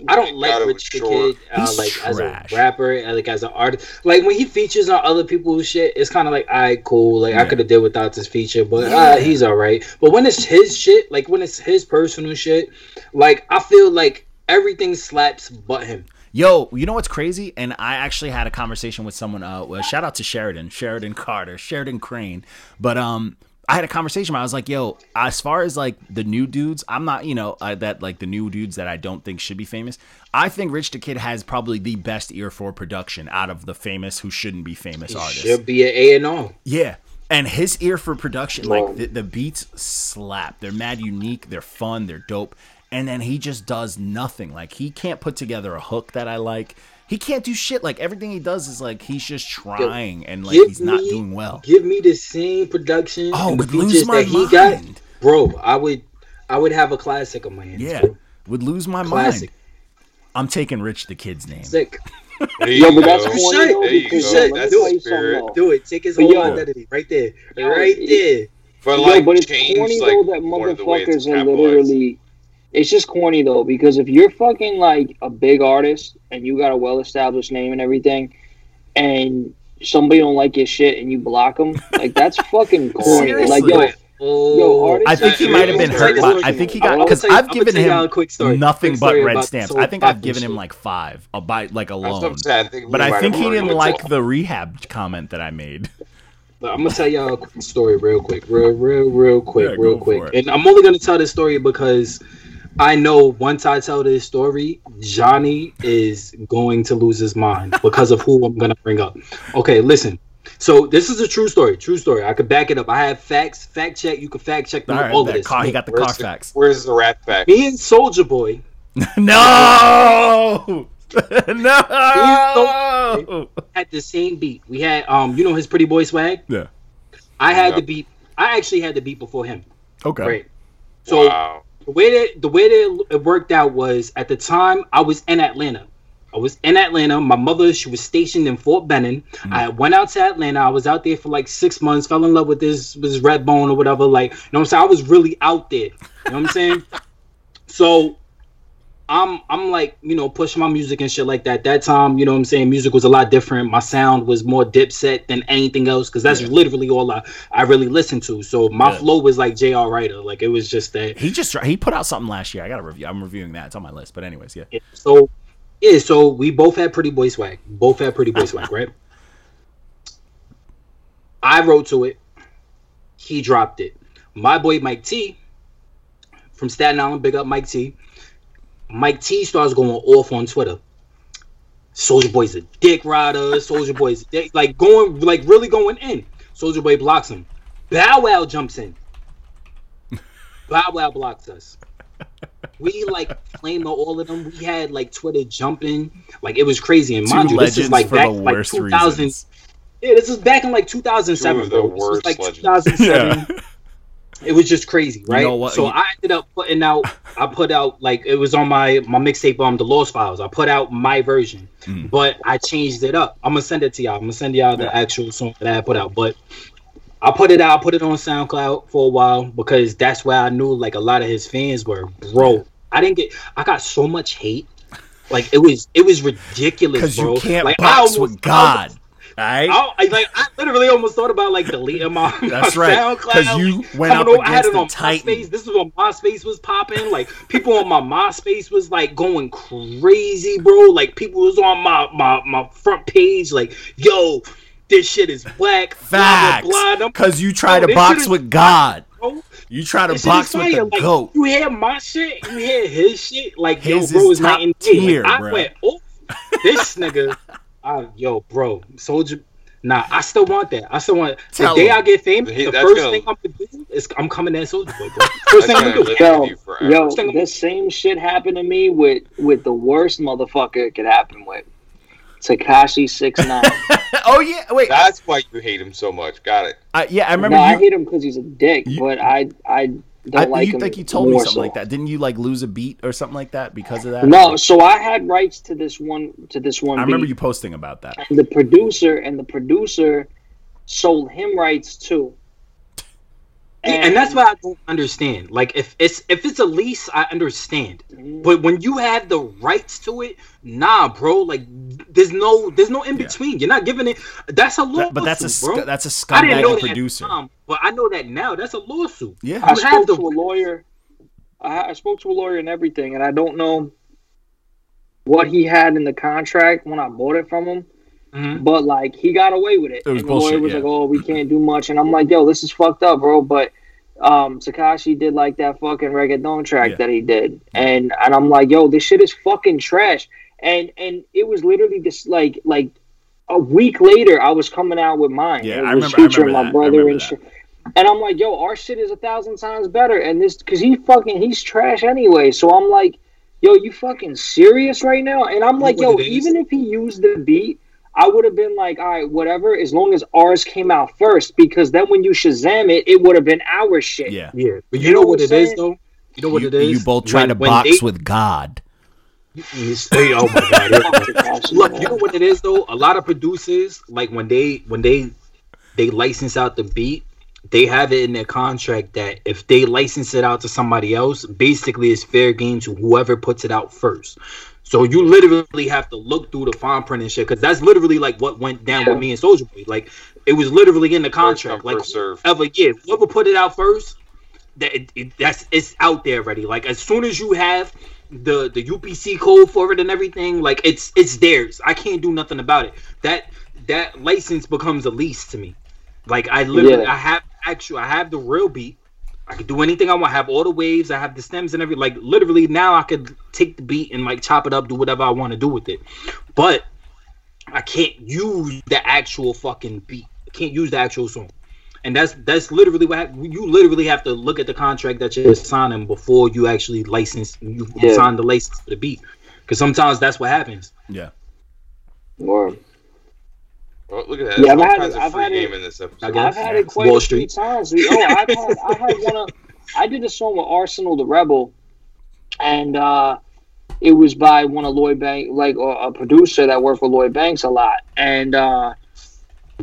I don't like God, Rich the. Kid, uh, He's like as a rapper, like as an artist. Like when he features on other people's shit, it's kind of like, all right, cool. Like I could have did without this feature, but Yeah. uh, he's all right. But when it's his shit, like when it's his personal shit, like I feel like everything slaps but him. Yo, you know what's crazy? And I actually had a conversation with someone. Uh, well, shout out to Sheridan, Sheridan Carter, Sheridan Crane. But um, I had a conversation. Where I was like, yo, as far as like the new dudes, I'm not, you know, uh, that like the new dudes that I don't think should be famous. I think Rich the Kid has probably the best ear for production out of the famous who shouldn't be famous artists. Should be an A and R. Yeah. And his ear for production, like the, the beats slap. They're mad unique. They're fun. They're dope. And then he just does nothing. Like he can't put together a hook that I like. He can't do shit. Like everything he does is like he's just trying and like Give he's not me- doing well. Give me the same production. Oh, and the would lose my that he got, mind. bro. I would, I would have a classic on my hands. Yeah, bro. would lose my classic. mind. I'm taking Rich the Kid's name. Sick. There Yo, you but that's go. corny Shit. though There you because go. yo, let me That's tell the you spirit. Do it. Take his But whole yo- identity right there, Yo, right it- there. But Yo, like, but it's change, corny like, though that more of the way it's motherfuckers are capitalized. literally. It's just corny though because if you're fucking like a big artist and you got a well established name and everything, and somebody don't like your shit and you block them, like that's [laughs] fucking corny. Like yo, oh. Yo, I think he might have been hurt. By. I think he got will because I've I'ma given him quick story. nothing Quick but red stamps. I think I've given him like five, a bite like That's what alone. I'm. I think But I think he didn't like the rehab comment that I made. But I'm gonna tell y'all a quick story real quick, real, real, real quick, Yeah, real quick. And I'm only gonna tell this story because I know once I tell this story, Johnny is going to lose his mind because of who I'm gonna bring up. Okay, listen. So this is a true story. True story. I could back it up. I have facts. Fact check. You can fact check me All all, right, of this. car, he got the car Where's the- facts. Where's the rat pack? Me and Soulja Boy [laughs] No, [laughs] no. had the same beat. We had um, you know his Pretty Boy swag. Yeah. I had Yep. the beat. I actually had the beat before him. Okay. Great. So wow. The way that the way that it worked out was at the time I was in Atlanta. I was in Atlanta. My mother, she was stationed in Fort Benning. Mm. I went out to Atlanta. I was out there for like six months. Fell in love with this with this red bone or whatever. Like, you know what I'm saying? I was really out there. You know what I'm saying? [laughs] so I'm I'm like, you know, pushing my music and shit like that. That time, you know what I'm saying, music was a lot different. My sound was more dipset than anything else because that's Yeah. literally all I, I really listened to. So my Yeah. flow was like JR Writer. Like it was just that He just he put out something last year. I got to review. I'm reviewing that. It's on my list. But anyways, yeah. Yeah, So yeah, so we both had pretty boy swag. Both had pretty boy swag, [laughs] right? I wrote to it. He dropped it. My boy Mike T from Staten Island, big up Mike T. Mike T starts going off on Twitter. Soulja Boy's a dick rider. Soulja Boy's dick, like going like really going in. Soulja Boy blocks him. Bow Wow jumps in. Bow Wow blocks us. We like flamed all of them. We had like Twitter jumping, like it was crazy. And Two mind you, this is like for back the like 2000. reasons. Yeah, this is back in like Two 2007, of the bro. This was worst like legends. 2007. [laughs] Yeah. It was just crazy, right? know what? So You- I ended up putting out. I put out like it was on my my mixtape um the Lost Files. I put out my version, Mm. but I changed it up. I'm gonna send it to y'all. I'm gonna send y'all the actual song that I put out, but. I put it out, I put it on SoundCloud for a while because that's where I knew like a lot of his fans were. Bro, I didn't get I got so much hate. Like it was it was ridiculous, bro. you can't like, I box almost- with God. Right? I, like I literally almost thought about like deleting my, my That's right. SoundCloud. Because you went up coming over- I had against it the on Titan. MySpace. This is when MySpace was popping. Like people on my MySpace was like going crazy, bro. Like people was on my my my front page, like, yo, this shit is black. Facts. Because you try Bro, to box with God. bro, You try to this box with the Like, goat. You hear my shit, you hear his shit. Like, His yo, bro, is is and day. tier, like. I went, oh, this nigga, [laughs] I, yo, bro, Soulja, Nah, I still want that. I still want Tell the day him. I get famous. He- the that's first gonna- thing I'm gonna do is I'm coming at Soulja Boy, bro. [laughs] First thing I'm gonna gonna do. live Yo, with you forever. yo, Thing- the same shit happened to me with with the worst motherfucker it could happen with. Tekashi six nine. [laughs] oh yeah, wait. That's why you hate him so much. Got it. Uh, yeah, I no, remember I you. hate him because he's a dick, You- but I I don't I, like you think you told me something so. like that? Didn't you like lose a beat or something like that because of that? No, so I had rights to this one to this one I remember beat. you posting about that. the producer and the producer sold him rights too. Yeah, and that's why I don't understand. Like if it's if it's a lease, I understand. Mm-hmm. But when you have the rights to it, nah, bro. Like there's no there's no in Yeah. between. You're not giving it. That's a lawsuit, That- but that's a bro. that's a didn't scumbag producer. at time, but I know that now. That's a lawsuit. Yeah, I You have spoke the- to a lawyer. I, I spoke to a lawyer and everything, and I don't know what he had in the contract when I bought it from him. Mhm. But like he got away with it. It was and the lawyer was yeah. like, "Oh, we can't do much," and I'm like, "Yo, this is fucked up, bro." But um, Tekashi did like that fucking reggaeton track Yeah. that he did, and and I'm like, "Yo, this shit is fucking trash." And and it was literally just like like a week later, I was coming out with mine. Yeah, it I was remember- I featuring remember my that. Brother and shit. And I'm like, yo, our shit is a thousand times better. And this, because he fucking, he's trash anyway. So I'm like, yo, you fucking serious right now? And I'm like, yo, what it is? even if he used the beat, I would have been like, all right, whatever, as long as ours came out first. Because then when you Shazam it, it would have been our shit. yeah. Yeah, but you, You know know what what it I'm is though. You know what you, it is. you both try When- to when box they- with God. Hey, oh my god! Look, you know what it is though. A lot of producers, like when they when they they license out the beat, they have it in their contract that if they license it out to somebody else, basically it's fair game to whoever puts it out first. So you literally have to look through the fine print and shit because that's literally like what went down Yeah. with me and Soulja Boy. Like it was literally in the contract. come, like serve. ever, yeah, whoever put it out first, that it, it- that's it's out there already. Like as soon as you have the the UPC code for it and everything, like it's it's theirs. I can't do nothing about it. That that license becomes a lease to me. Like I literally, Yeah. I have actually, I have the real beat. I could do anything I want. I have all the waves. I have the stems and everything. Like literally, now I could take the beat and like chop it up, do whatever I want to do with it. But I can't use the actual fucking beat. I can't use the actual song. And that's that's literally what hap- you literally have to look at the contract that you're signing before you actually license you Yeah. sign the license for the beat. Because sometimes that's what happens. Yeah. Word. Oh, look at that. Yeah, I've all had kinds it- of I've free had it- game in this episode. I guess. I've had it quite Wall a few times. We, oh, I've had, I had one of, I did a song with Arsenal the Rebel, and uh, it was by one of Lloyd Banks, like uh, a producer that worked for Lloyd Banks a lot, and uh,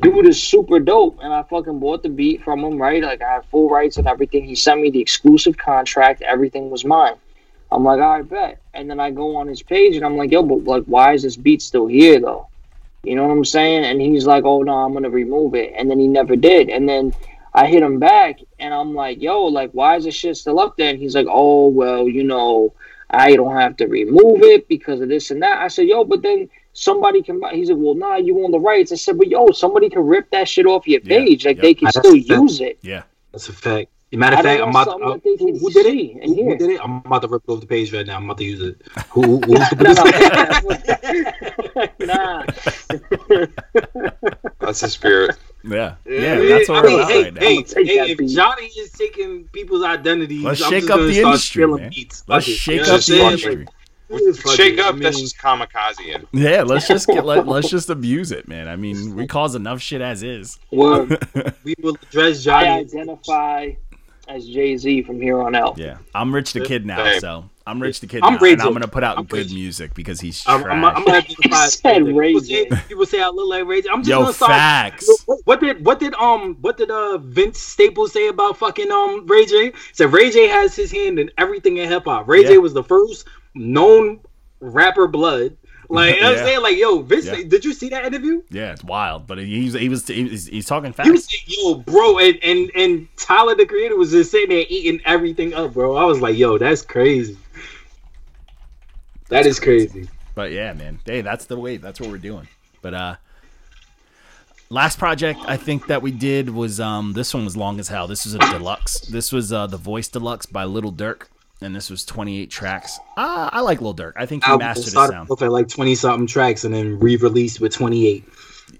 dude is super dope. And I fucking bought the beat from him, right? Like I had full rights and everything. He sent me the exclusive contract. Everything was mine. I'm like, all right, bet. And then I go on his page and I'm like, yo, but like, why is this beat still here though? You know what I'm saying? And he's like, oh no, I'm gonna remove it. And then he never did. And then I hit him back and I'm like, yo, like, why is this shit still up there? And he's like, oh well, you know, I don't have to remove it because of this and that. I said, yo, but then somebody can. buy He's like, well, nah, you own the rights. I said, but yo, somebody can rip that shit off your Yeah, page. Like yep. they can That's still fact. use it. Yeah. That's a fact. Matter of fact, I'm want about to, uh, who, who did see it? and Who, who did it? I'm about to rip it off the page right now. I'm about to use it. [laughs] Who, who, who's the [laughs] producer? [laughs] nah. That's the spirit. Yeah. Yeah, Yeah. That's where I we're mean, at hey, right now. hey, I'ma hey, if beat. Johnny is taking people's identities, Let's I'm shake just up the industry, man. beats. Let's Fuck shake You know up the industry. Shake up. I that's just kamikaze in. Yeah, let's just get let, let's just abuse it, man. I mean, we cause enough shit as is. Word. we will address I Johnny. identify as Jay Z from here on out. Yeah, I'm Rich the Kid now, Same. so I'm Rich the Kid I'm now, Ray and I'm gonna put out I'm good Ray J. music because he's trash. I'm, I'm, I'm gonna identify. He said Ray people, say, J. people say I look like Ray J. I'm just Yo, gonna start. facts. What, what did what did um what did uh Vince Staples say about fucking um Ray J? He said Ray J has his hand in everything in hip hop. Ray J was the first known rapper blood. Like you know what I'm saying, like yo, Vince, Yeah. did you see that interview? Yeah, it's wild, but he was he's, he's talking He was fast. yo, bro, and, and and Tyler the creator was just sitting there eating everything up, bro. I was like, yo, that's crazy. That is crazy. But yeah, man, hey, that's the wave. That's what we're doing. But uh, last project I think that we did was um this one was long as hell. This was a deluxe. This was uh the Voice Deluxe by Lil Durk, and this was 28 tracks. Uh, I like Lil Durk. I think he Album mastered his sound. off at like twenty something tracks and then re-released with twenty eight.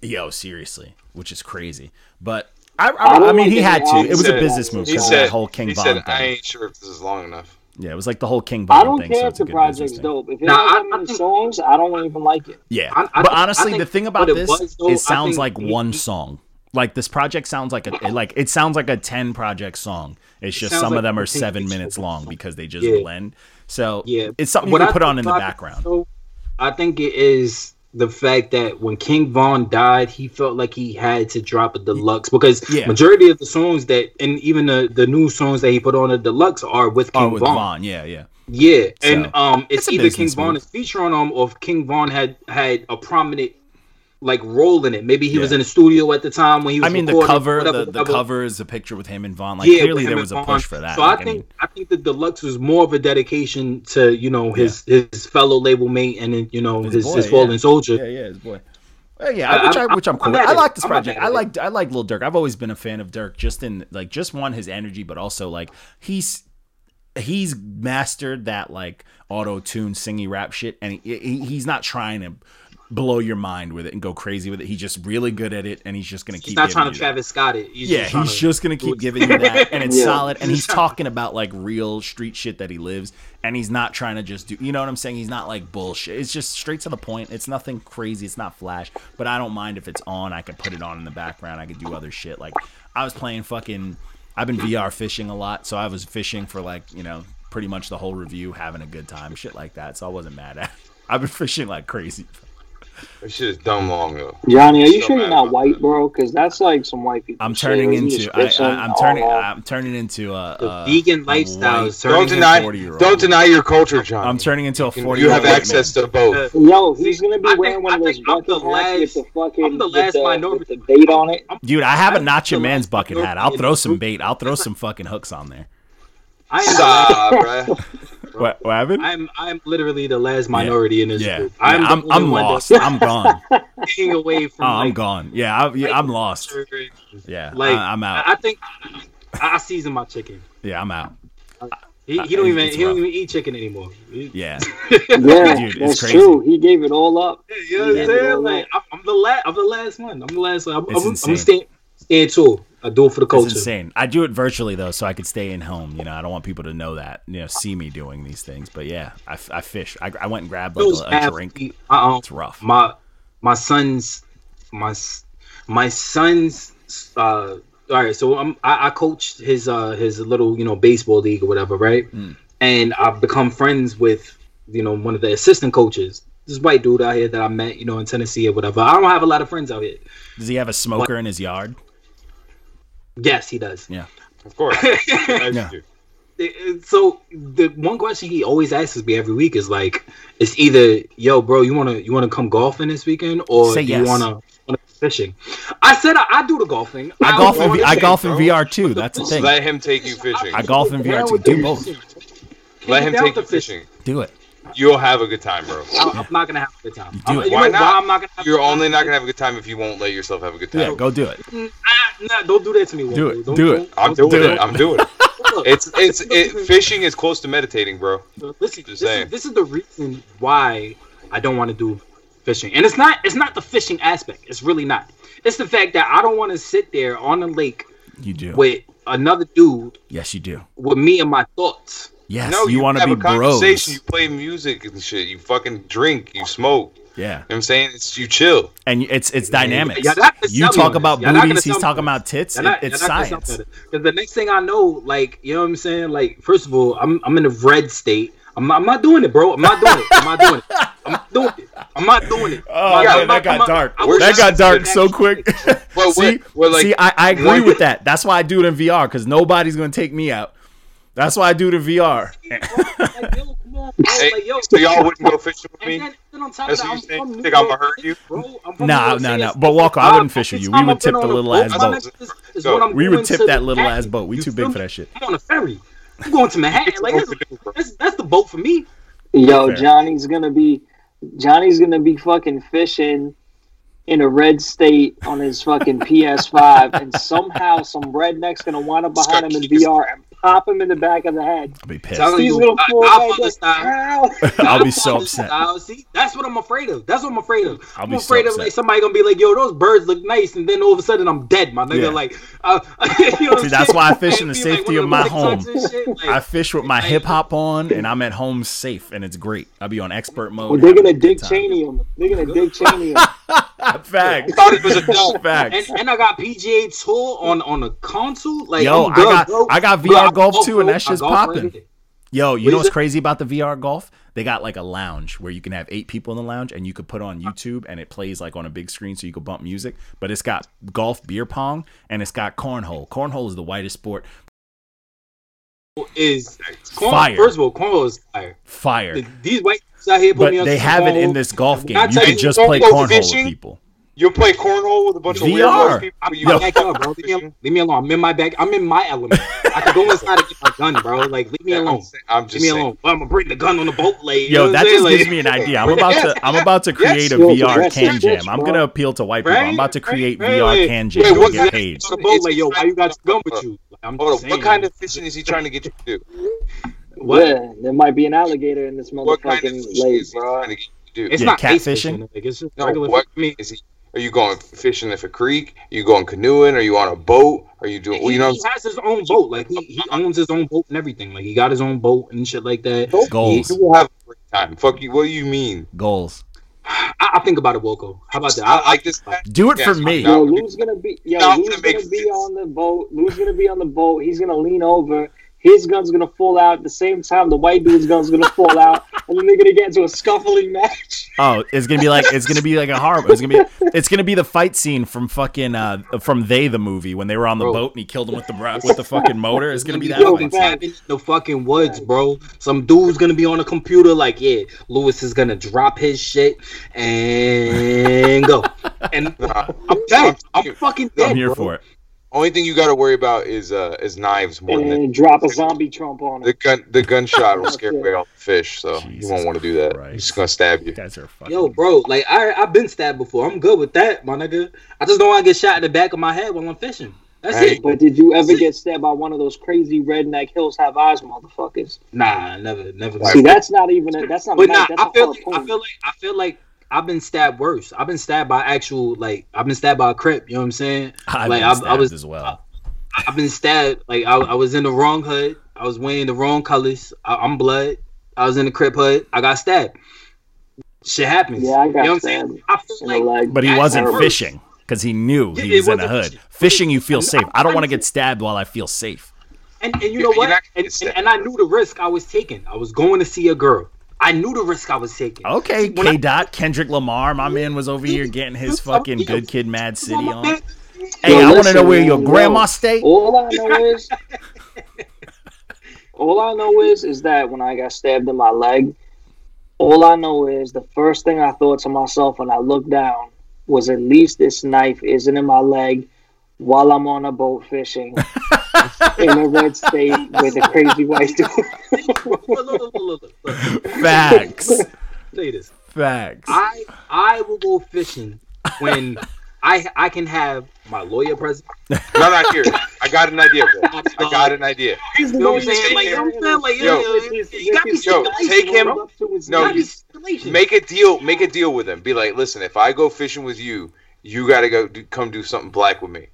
Yo, seriously. which is crazy. But I, I I, I mean, he had to. album It was a business move He because said, that whole King he Von said, I thing. ain't sure if this is long enough. Yeah, it was like the whole King I don't thing. care so if the good business project's dope. If it Nah, has I- that I songs, I don't even like it. Yeah, I- I but think- I honestly, think the thing what about it this, was, though, it sounds like he- one he- song. Like this project sounds like a it- like it sounds like a ten project song. It's just sounds some of them are seven minutes long because they just Yeah. blend. So Yeah, it's something you What can I put on in the background. though, I think it is the fact that when King Von died, he felt like he had to drop a deluxe because Yeah. majority of the songs that and even the the new songs that he put on a deluxe are with King Oh, with Von. Vaughn, yeah, yeah. Yeah, and um, it's either King Von is featuring on them or if King Von had had a prominent like role in it. Maybe he was in the studio at the time when he was. I mean, the cover, whatever, the, the whatever. cover is a picture with him and Von. Like Yeah, clearly there was a push for that. So Like, I think I think the deluxe was more of a dedication to you know his his fellow label mate and then, you know His his boy, his fallen yeah. soldier. Yeah, yeah, his boy. Uh, yeah, I- which I, I'm- which I'm I'm cool. I like this project. I like I like Lil Durk. I've always been a fan of Durk. Just in like just one his energy, but also like he's he's mastered that like auto tune singy rap shit, and he, he he's not trying to blow your mind with it and go crazy with it. He's just really good at it, and he's just gonna keep. He's not giving trying you to that. Travis Scott it. He's Yeah, just he's to just gonna keep giving you that, and it's [laughs] Yeah. solid. And he's [laughs] talking about like real street shit that he lives, and he's not trying to just do. You know what I'm saying? He's not like bullshit. It's just straight to the point. It's nothing crazy. It's not flash, but I don't mind if it's on. I could put it on in the background. I could do other shit. Like I was playing fucking. I've been VR fishing a lot, so I was fishing for like you know pretty much the whole review, having a good time, shit like that. So I wasn't mad at. It. [laughs] I've been fishing like crazy. That shit is dumb long though. Johnny, are you So sure you're not about white, bro? Because that's like some white people. I'm turning You into. I, I, I'm turning. all- I'm turning into a, The a vegan a lifestyle is Don't deny, don't deny your culture, John. I'm turning into a You, 40 you have access to both. Uh, Yo, he's gonna be I wearing think- one of those think I'm the bucket hats with the last- fucking I'm the with the, minority- with the bait on it. Dude, I have a I'm not your man's last bucket hat. I'll throw some bait. I'll throw some fucking hooks on there. I am, the Stop, bruh. [laughs] What, what happened? I'm I'm literally the last minority in this yeah, group. I'm the I'm, I'm lost. that's I'm gone. [laughs] Staying away from. Oh, I'm gone. Yeah, I, yeah, I'm lost. [laughs] Yeah, Like I, am out. I, I think I, I season my chicken. yeah, I'm out. He, he don't even he don't even eat chicken anymore. Yeah, Yeah, Dude, it's that's crazy. true. He gave it all up. You know what I'm saying? Like I'm, I'm the last. I'm the last one. I'm the last one. I'm, It's I'm, insane. I'm staying staying too. I do it for the it's insane. I do it virtually though, so I could stay in home. You know, I don't want people to know that. You know, see me doing these things. But yeah, I fish. I, I went and grabbed like a, a drink. Uh-uh. It's rough. my my son's my my son's uh all right so I'm, I, I coached his uh his little you know baseball league or whatever right Mm. and I've become friends with you know one of the assistant coaches this white dude out here that I met you know in Tennessee or whatever I don't have a lot of friends out here Does he have a smoker in his yard? Yes he does Yeah, Of course. [laughs] Yeah. So the one question he always asks me every week is like it's either yo bro you want to you want to come golfing this weekend or Say you yes. want to fishing i said I, I do the golfing I don't golf in wanna V- I fish, golf in bro. VR too. That's the thing. Let him take you fishing. I golf in VR too. Do both. Let him take you the fishing. fishing. Do it. You'll have a good time, bro. I- I'm not gonna have a good time. do I'm- it. you Why know not? I'm not gonna have a You're only not gonna have a good time if you won't let yourself have a good time. Yeah, go do it. Ah, nah, don't do that to me. Do it. Don't- Do it. I'm doing do it. it. I'm doing it. [laughs] It's it's it, fishing is close to meditating, bro. listen. Just This saying. is, this is the reason why I don't want to do fishing, and it's not it's not the fishing aspect. It's really not. It's the fact that I don't want to sit there on the lake You do. with another dude Yes, you do. with me and my thoughts. Yes, no, you want to be a conversation. bros. You play music and shit. You fucking drink. You smoke. Yeah, you know what I'm saying? It's you chill. and it's it's gonna You talk about this. Not booties. He's talking about tits. Not- It- it's not science. tell me that. Cause the next thing I know, like you know what I'm saying, like first of all, I'm I'm in a red state. I'm not, I'm not doing it, bro. I'm not doing it. I'm not doing it. I'm not doing it. I'm not doing it. Oh not- man, that got I'm not- dark. I That got dark so quick. Well, [laughs] see, we're- we're like- see, I, I agree with that. That's why I do it in VR because nobody's gonna take me out. That's why I do it in VR. Like, yo, come on, bro. Hey, Like, yo, so y'all wouldn't go fishing with me? then, then on top That's what you're saying? I'm Think I'ma hurt you? bro. I'm from Nah, nah, nah. It's But Walker, I wouldn't fish with you. We would tip the little ass boat. next is- is Go. when I'm We would tip that little ass boat. We too big for that shit. I'm on a ferry. I'm going to Manhattan. Like that's, that's, that's the boat for me. Yo, Johnny's gonna be Johnny's gonna be fucking fishing in a red state on his fucking PS5, and somehow some redneck's gonna wind up behind him in VR and pop him in the back of the head. I'll be pissed. Telling He's you, gonna I, I'll, back follow like, style. I'll be [laughs] so upset. style. See, that's what I'm afraid of. That's what I'm afraid of. I'll I'm be so afraid of like somebody gonna be like, "Yo, those birds look nice," and then all of a sudden I'm dead, my nigga. Yeah. Like, uh, [laughs] you know See, I'm that's why I fish in the [laughs] Be like safety of my home. TikToks and shit, like- I fish with my like- hip hop on, and I'm at home safe, and it's great. I'll be on expert mode. Well, they're gonna a good Dick. Cheney him. They're gonna Dick Cheney him. Facts. thought it was a dog. Facts. and, and I got PGA Tour on on a console. Like, Yo, I'm I got- bro. I got Bro, VR Golf oh, too, and that shit's I golf right popping. Yo, you What know what's it? crazy about the VR golf? They got like a lounge where you can have eight people in the lounge, and you could put on YouTube, and it plays like on a big screen, so you could bump music. But it's got golf, beer pong, and it's got cornhole. Cornhole is the whitest sport. Is corn, Fire. First of all, cornhole is fire. Fire. These white out here put But they have it in this golf game. You can just play cornhole fishing? with people. You'll play cornhole with a bunch of VR. weirdos. People, I'm you in my backyard, bro. Leave me, alone. leave me alone. I'm in my back. I'm in my element. I can go inside and get my gun, bro. Like, leave me Yeah, alone. I'm, I'm Leave just me saying. alone. I'm gonna bring the gun on the boat. Like, you know Yo, that just saying? gives me an idea. I'm [laughs] about to I'm about to create a Yo, VR that's can a jam. bitch, I'm gonna appeal to white people. I'm about to create Right, VR right. can jam and what's get that? paid. the boat. Like, yo, why you got your gun with you? Like, I'm Hold on, what kind of fishing is he trying to get you to do? What? Yeah, there might be an alligator in this What kind of motherfucking lake, bro. trying to get you to do? It's Yeah, not ice catfishing? fishing. Like, it's just No, regular. what I mean, is he? Are you going fishing in a creek? Are you going canoeing? Are you on a boat? Are you doing? he, Well, you know, he has his own boat. Like, he, he owns his own boat and everything. Like, he got his own boat and shit like that. Goals. you will have a great time. Fuck you. What do you mean? Goals. I, I think about it, Wilco. How about that? I I, like this. Do it for me. no. Yo, Lou's gonna be yo, Not Lou's gonna gonna, be on the boat. Lou's gonna be on the boat. He's gonna lean over. His gun's gonna fall out at the same time. The white dude's gun's gonna fall out, and then they're gonna get into a scuffling match. Oh, it's gonna be like it's gonna be like a horror. It's gonna be it's gonna be the fight scene from fucking uh from They the movie when they were on the Bro. boat and he killed him with the with the fucking [laughs] motor. It's gonna be that Yo, fight. man. cabin in the fucking woods, bro. Some dude's gonna be on a computer, like, yeah, Lewis is gonna drop his shit and go. And [laughs] Nah. I'm dead. I'm fucking dead. I'm here bro. for it. Only thing you got to worry about is uh is knives more than drop a zombie trump on the gun. The gunshot will [laughs] scare away all the fish, so you won't want to do that. Christ. He's just gonna stab you. You guys are fucking. Yo, bro, like I I've been stabbed before. I'm good with that, my nigga. I just don't want to get shot in the back of my head while I'm fishing. That's Hey. it. But did you ever get stabbed by one of those crazy redneck hills have eyes motherfuckers? Nah, never, never. See, that's not even a, that's not But knife, nah, that's I a feel like I feel like I feel like I've been stabbed worse. I've been stabbed by actual like I've been stabbed by a crip. You know what I'm saying? I've like been I, stabbed I was as well. I've been stabbed. Like I, I was in the wrong hood. I was wearing the wrong colors. I, I'm blood. I was in the crip hood. I got stabbed. Shit happens. Yeah, I got you know what I'm stabbed saying? I feel in the like leg. But he wasn't worse. fishing because he knew Yeah, he it was in a hood. fishing. Fishing, you feel I'm- safe. I'm I don't want to to- get stabbed while I feel safe. And, and you know what? And, and, and I knew the risk I was taking. I was going to see a girl. I knew the risk I was taking. Okay, When I- K. Dot Kendrick Lamar, my man was over here getting his [laughs] fucking good kid, Mad City on. Hey, Yo, I want to know where your grandma yo. stay. All I know is, all I know is, is that when I got stabbed in my leg, all I know is the first thing I thought to myself when I looked down was, at least this knife isn't in my leg while I'm on a boat fishing [laughs] in a red state with a crazy white [laughs] dude. Facts, Say this. facts. I I will go fishing when I I can have my lawyer present. No, [laughs] not here. I got an idea, bro. I got an idea. You know what I'm saying? Like, you know what I'm saying? Like, Yo. yo, yo, you gotta be Yo, take him- bro. No, You gotta be you- Make a deal. Make a deal with him. Be like, listen, if I go fishing with you, you got to go do, come do something black with me.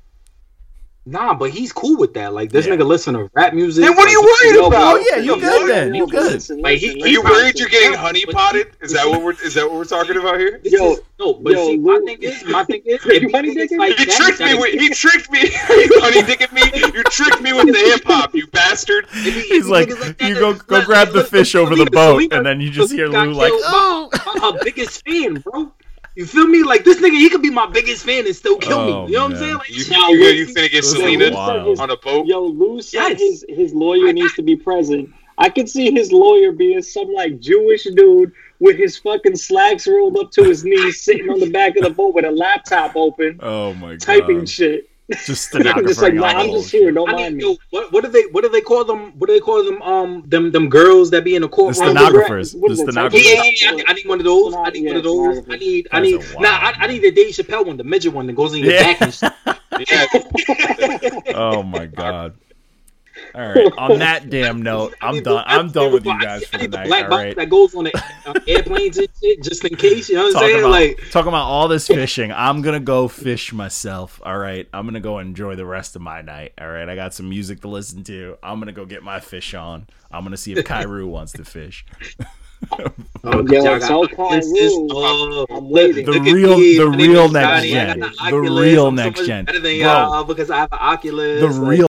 Nah, but he's cool with that. Like this Yeah. nigga listen to rap music. Then what are you like, worried Yo, about? Oh, yeah, you yo, good then, you yo, good. listen, Like, he- listen, Are you worried you're getting Yeah, honey potted? Is that what we're is that what we're talking about here? This Yo, is, no, but yo, see, my Lou- thing is, my thing is, [laughs] You honey niggas dicking? like He tricked me with he tricked me. you honey dicking me. You tricked me with the hip hop, you bastard. [laughs] if He's he like, you go go grab the fish over the Selena- Selena- boat, and then you just hear Lou like, killed oh. by- by her biggest fan, bro. You feel me? Like this nigga, he could be my biggest fan and still kill Oh, me. You know what I'm saying? Like, You Nah, you, wait, you finna get Selena on a boat? Yo, Lou said Yes. his his lawyer needs to be present. I could see his lawyer being some like Jewish dude with his fucking slacks rolled up to his knees, sitting on the back of the boat with a laptop open, Oh my god. typing shit. Just [laughs] I'm just like, stenographering nah, I'm just here. Don't I mind need, me. yo, what, what do they what do they call them? What do they call them? Um, them them girls that be in the The courtroom. stenographers. What The stenographers. Yeah, yeah, yeah, I, need- I need one of those. I need Yeah, one of those. I need, I need. a Nah, I, I need the Dave Chappelle one, the midget one that goes in your Yeah. back and shit. [laughs] [laughs] Yeah, Oh my god. All right. On [laughs] that damn note, I I'm done. I'm done with you guys for the need night. black All that goes on the uh, airplanes and shit, just in case. You know what I'm Talking saying? about, Like, talking about all this fishing. I'm gonna go fish myself. All right. I'm gonna go enjoy the rest of my night. All right. I got some music to listen to. I'm gonna go get my fish on. I'm gonna see if Kairu [laughs] wants to fish. [laughs] oh, Yo, y'all tell got Oculus's, Kyrou. oh, I'm waiting. The real- me. the real next gen. The real next gen. Better than Bro. y'all because I have an Oculus. The real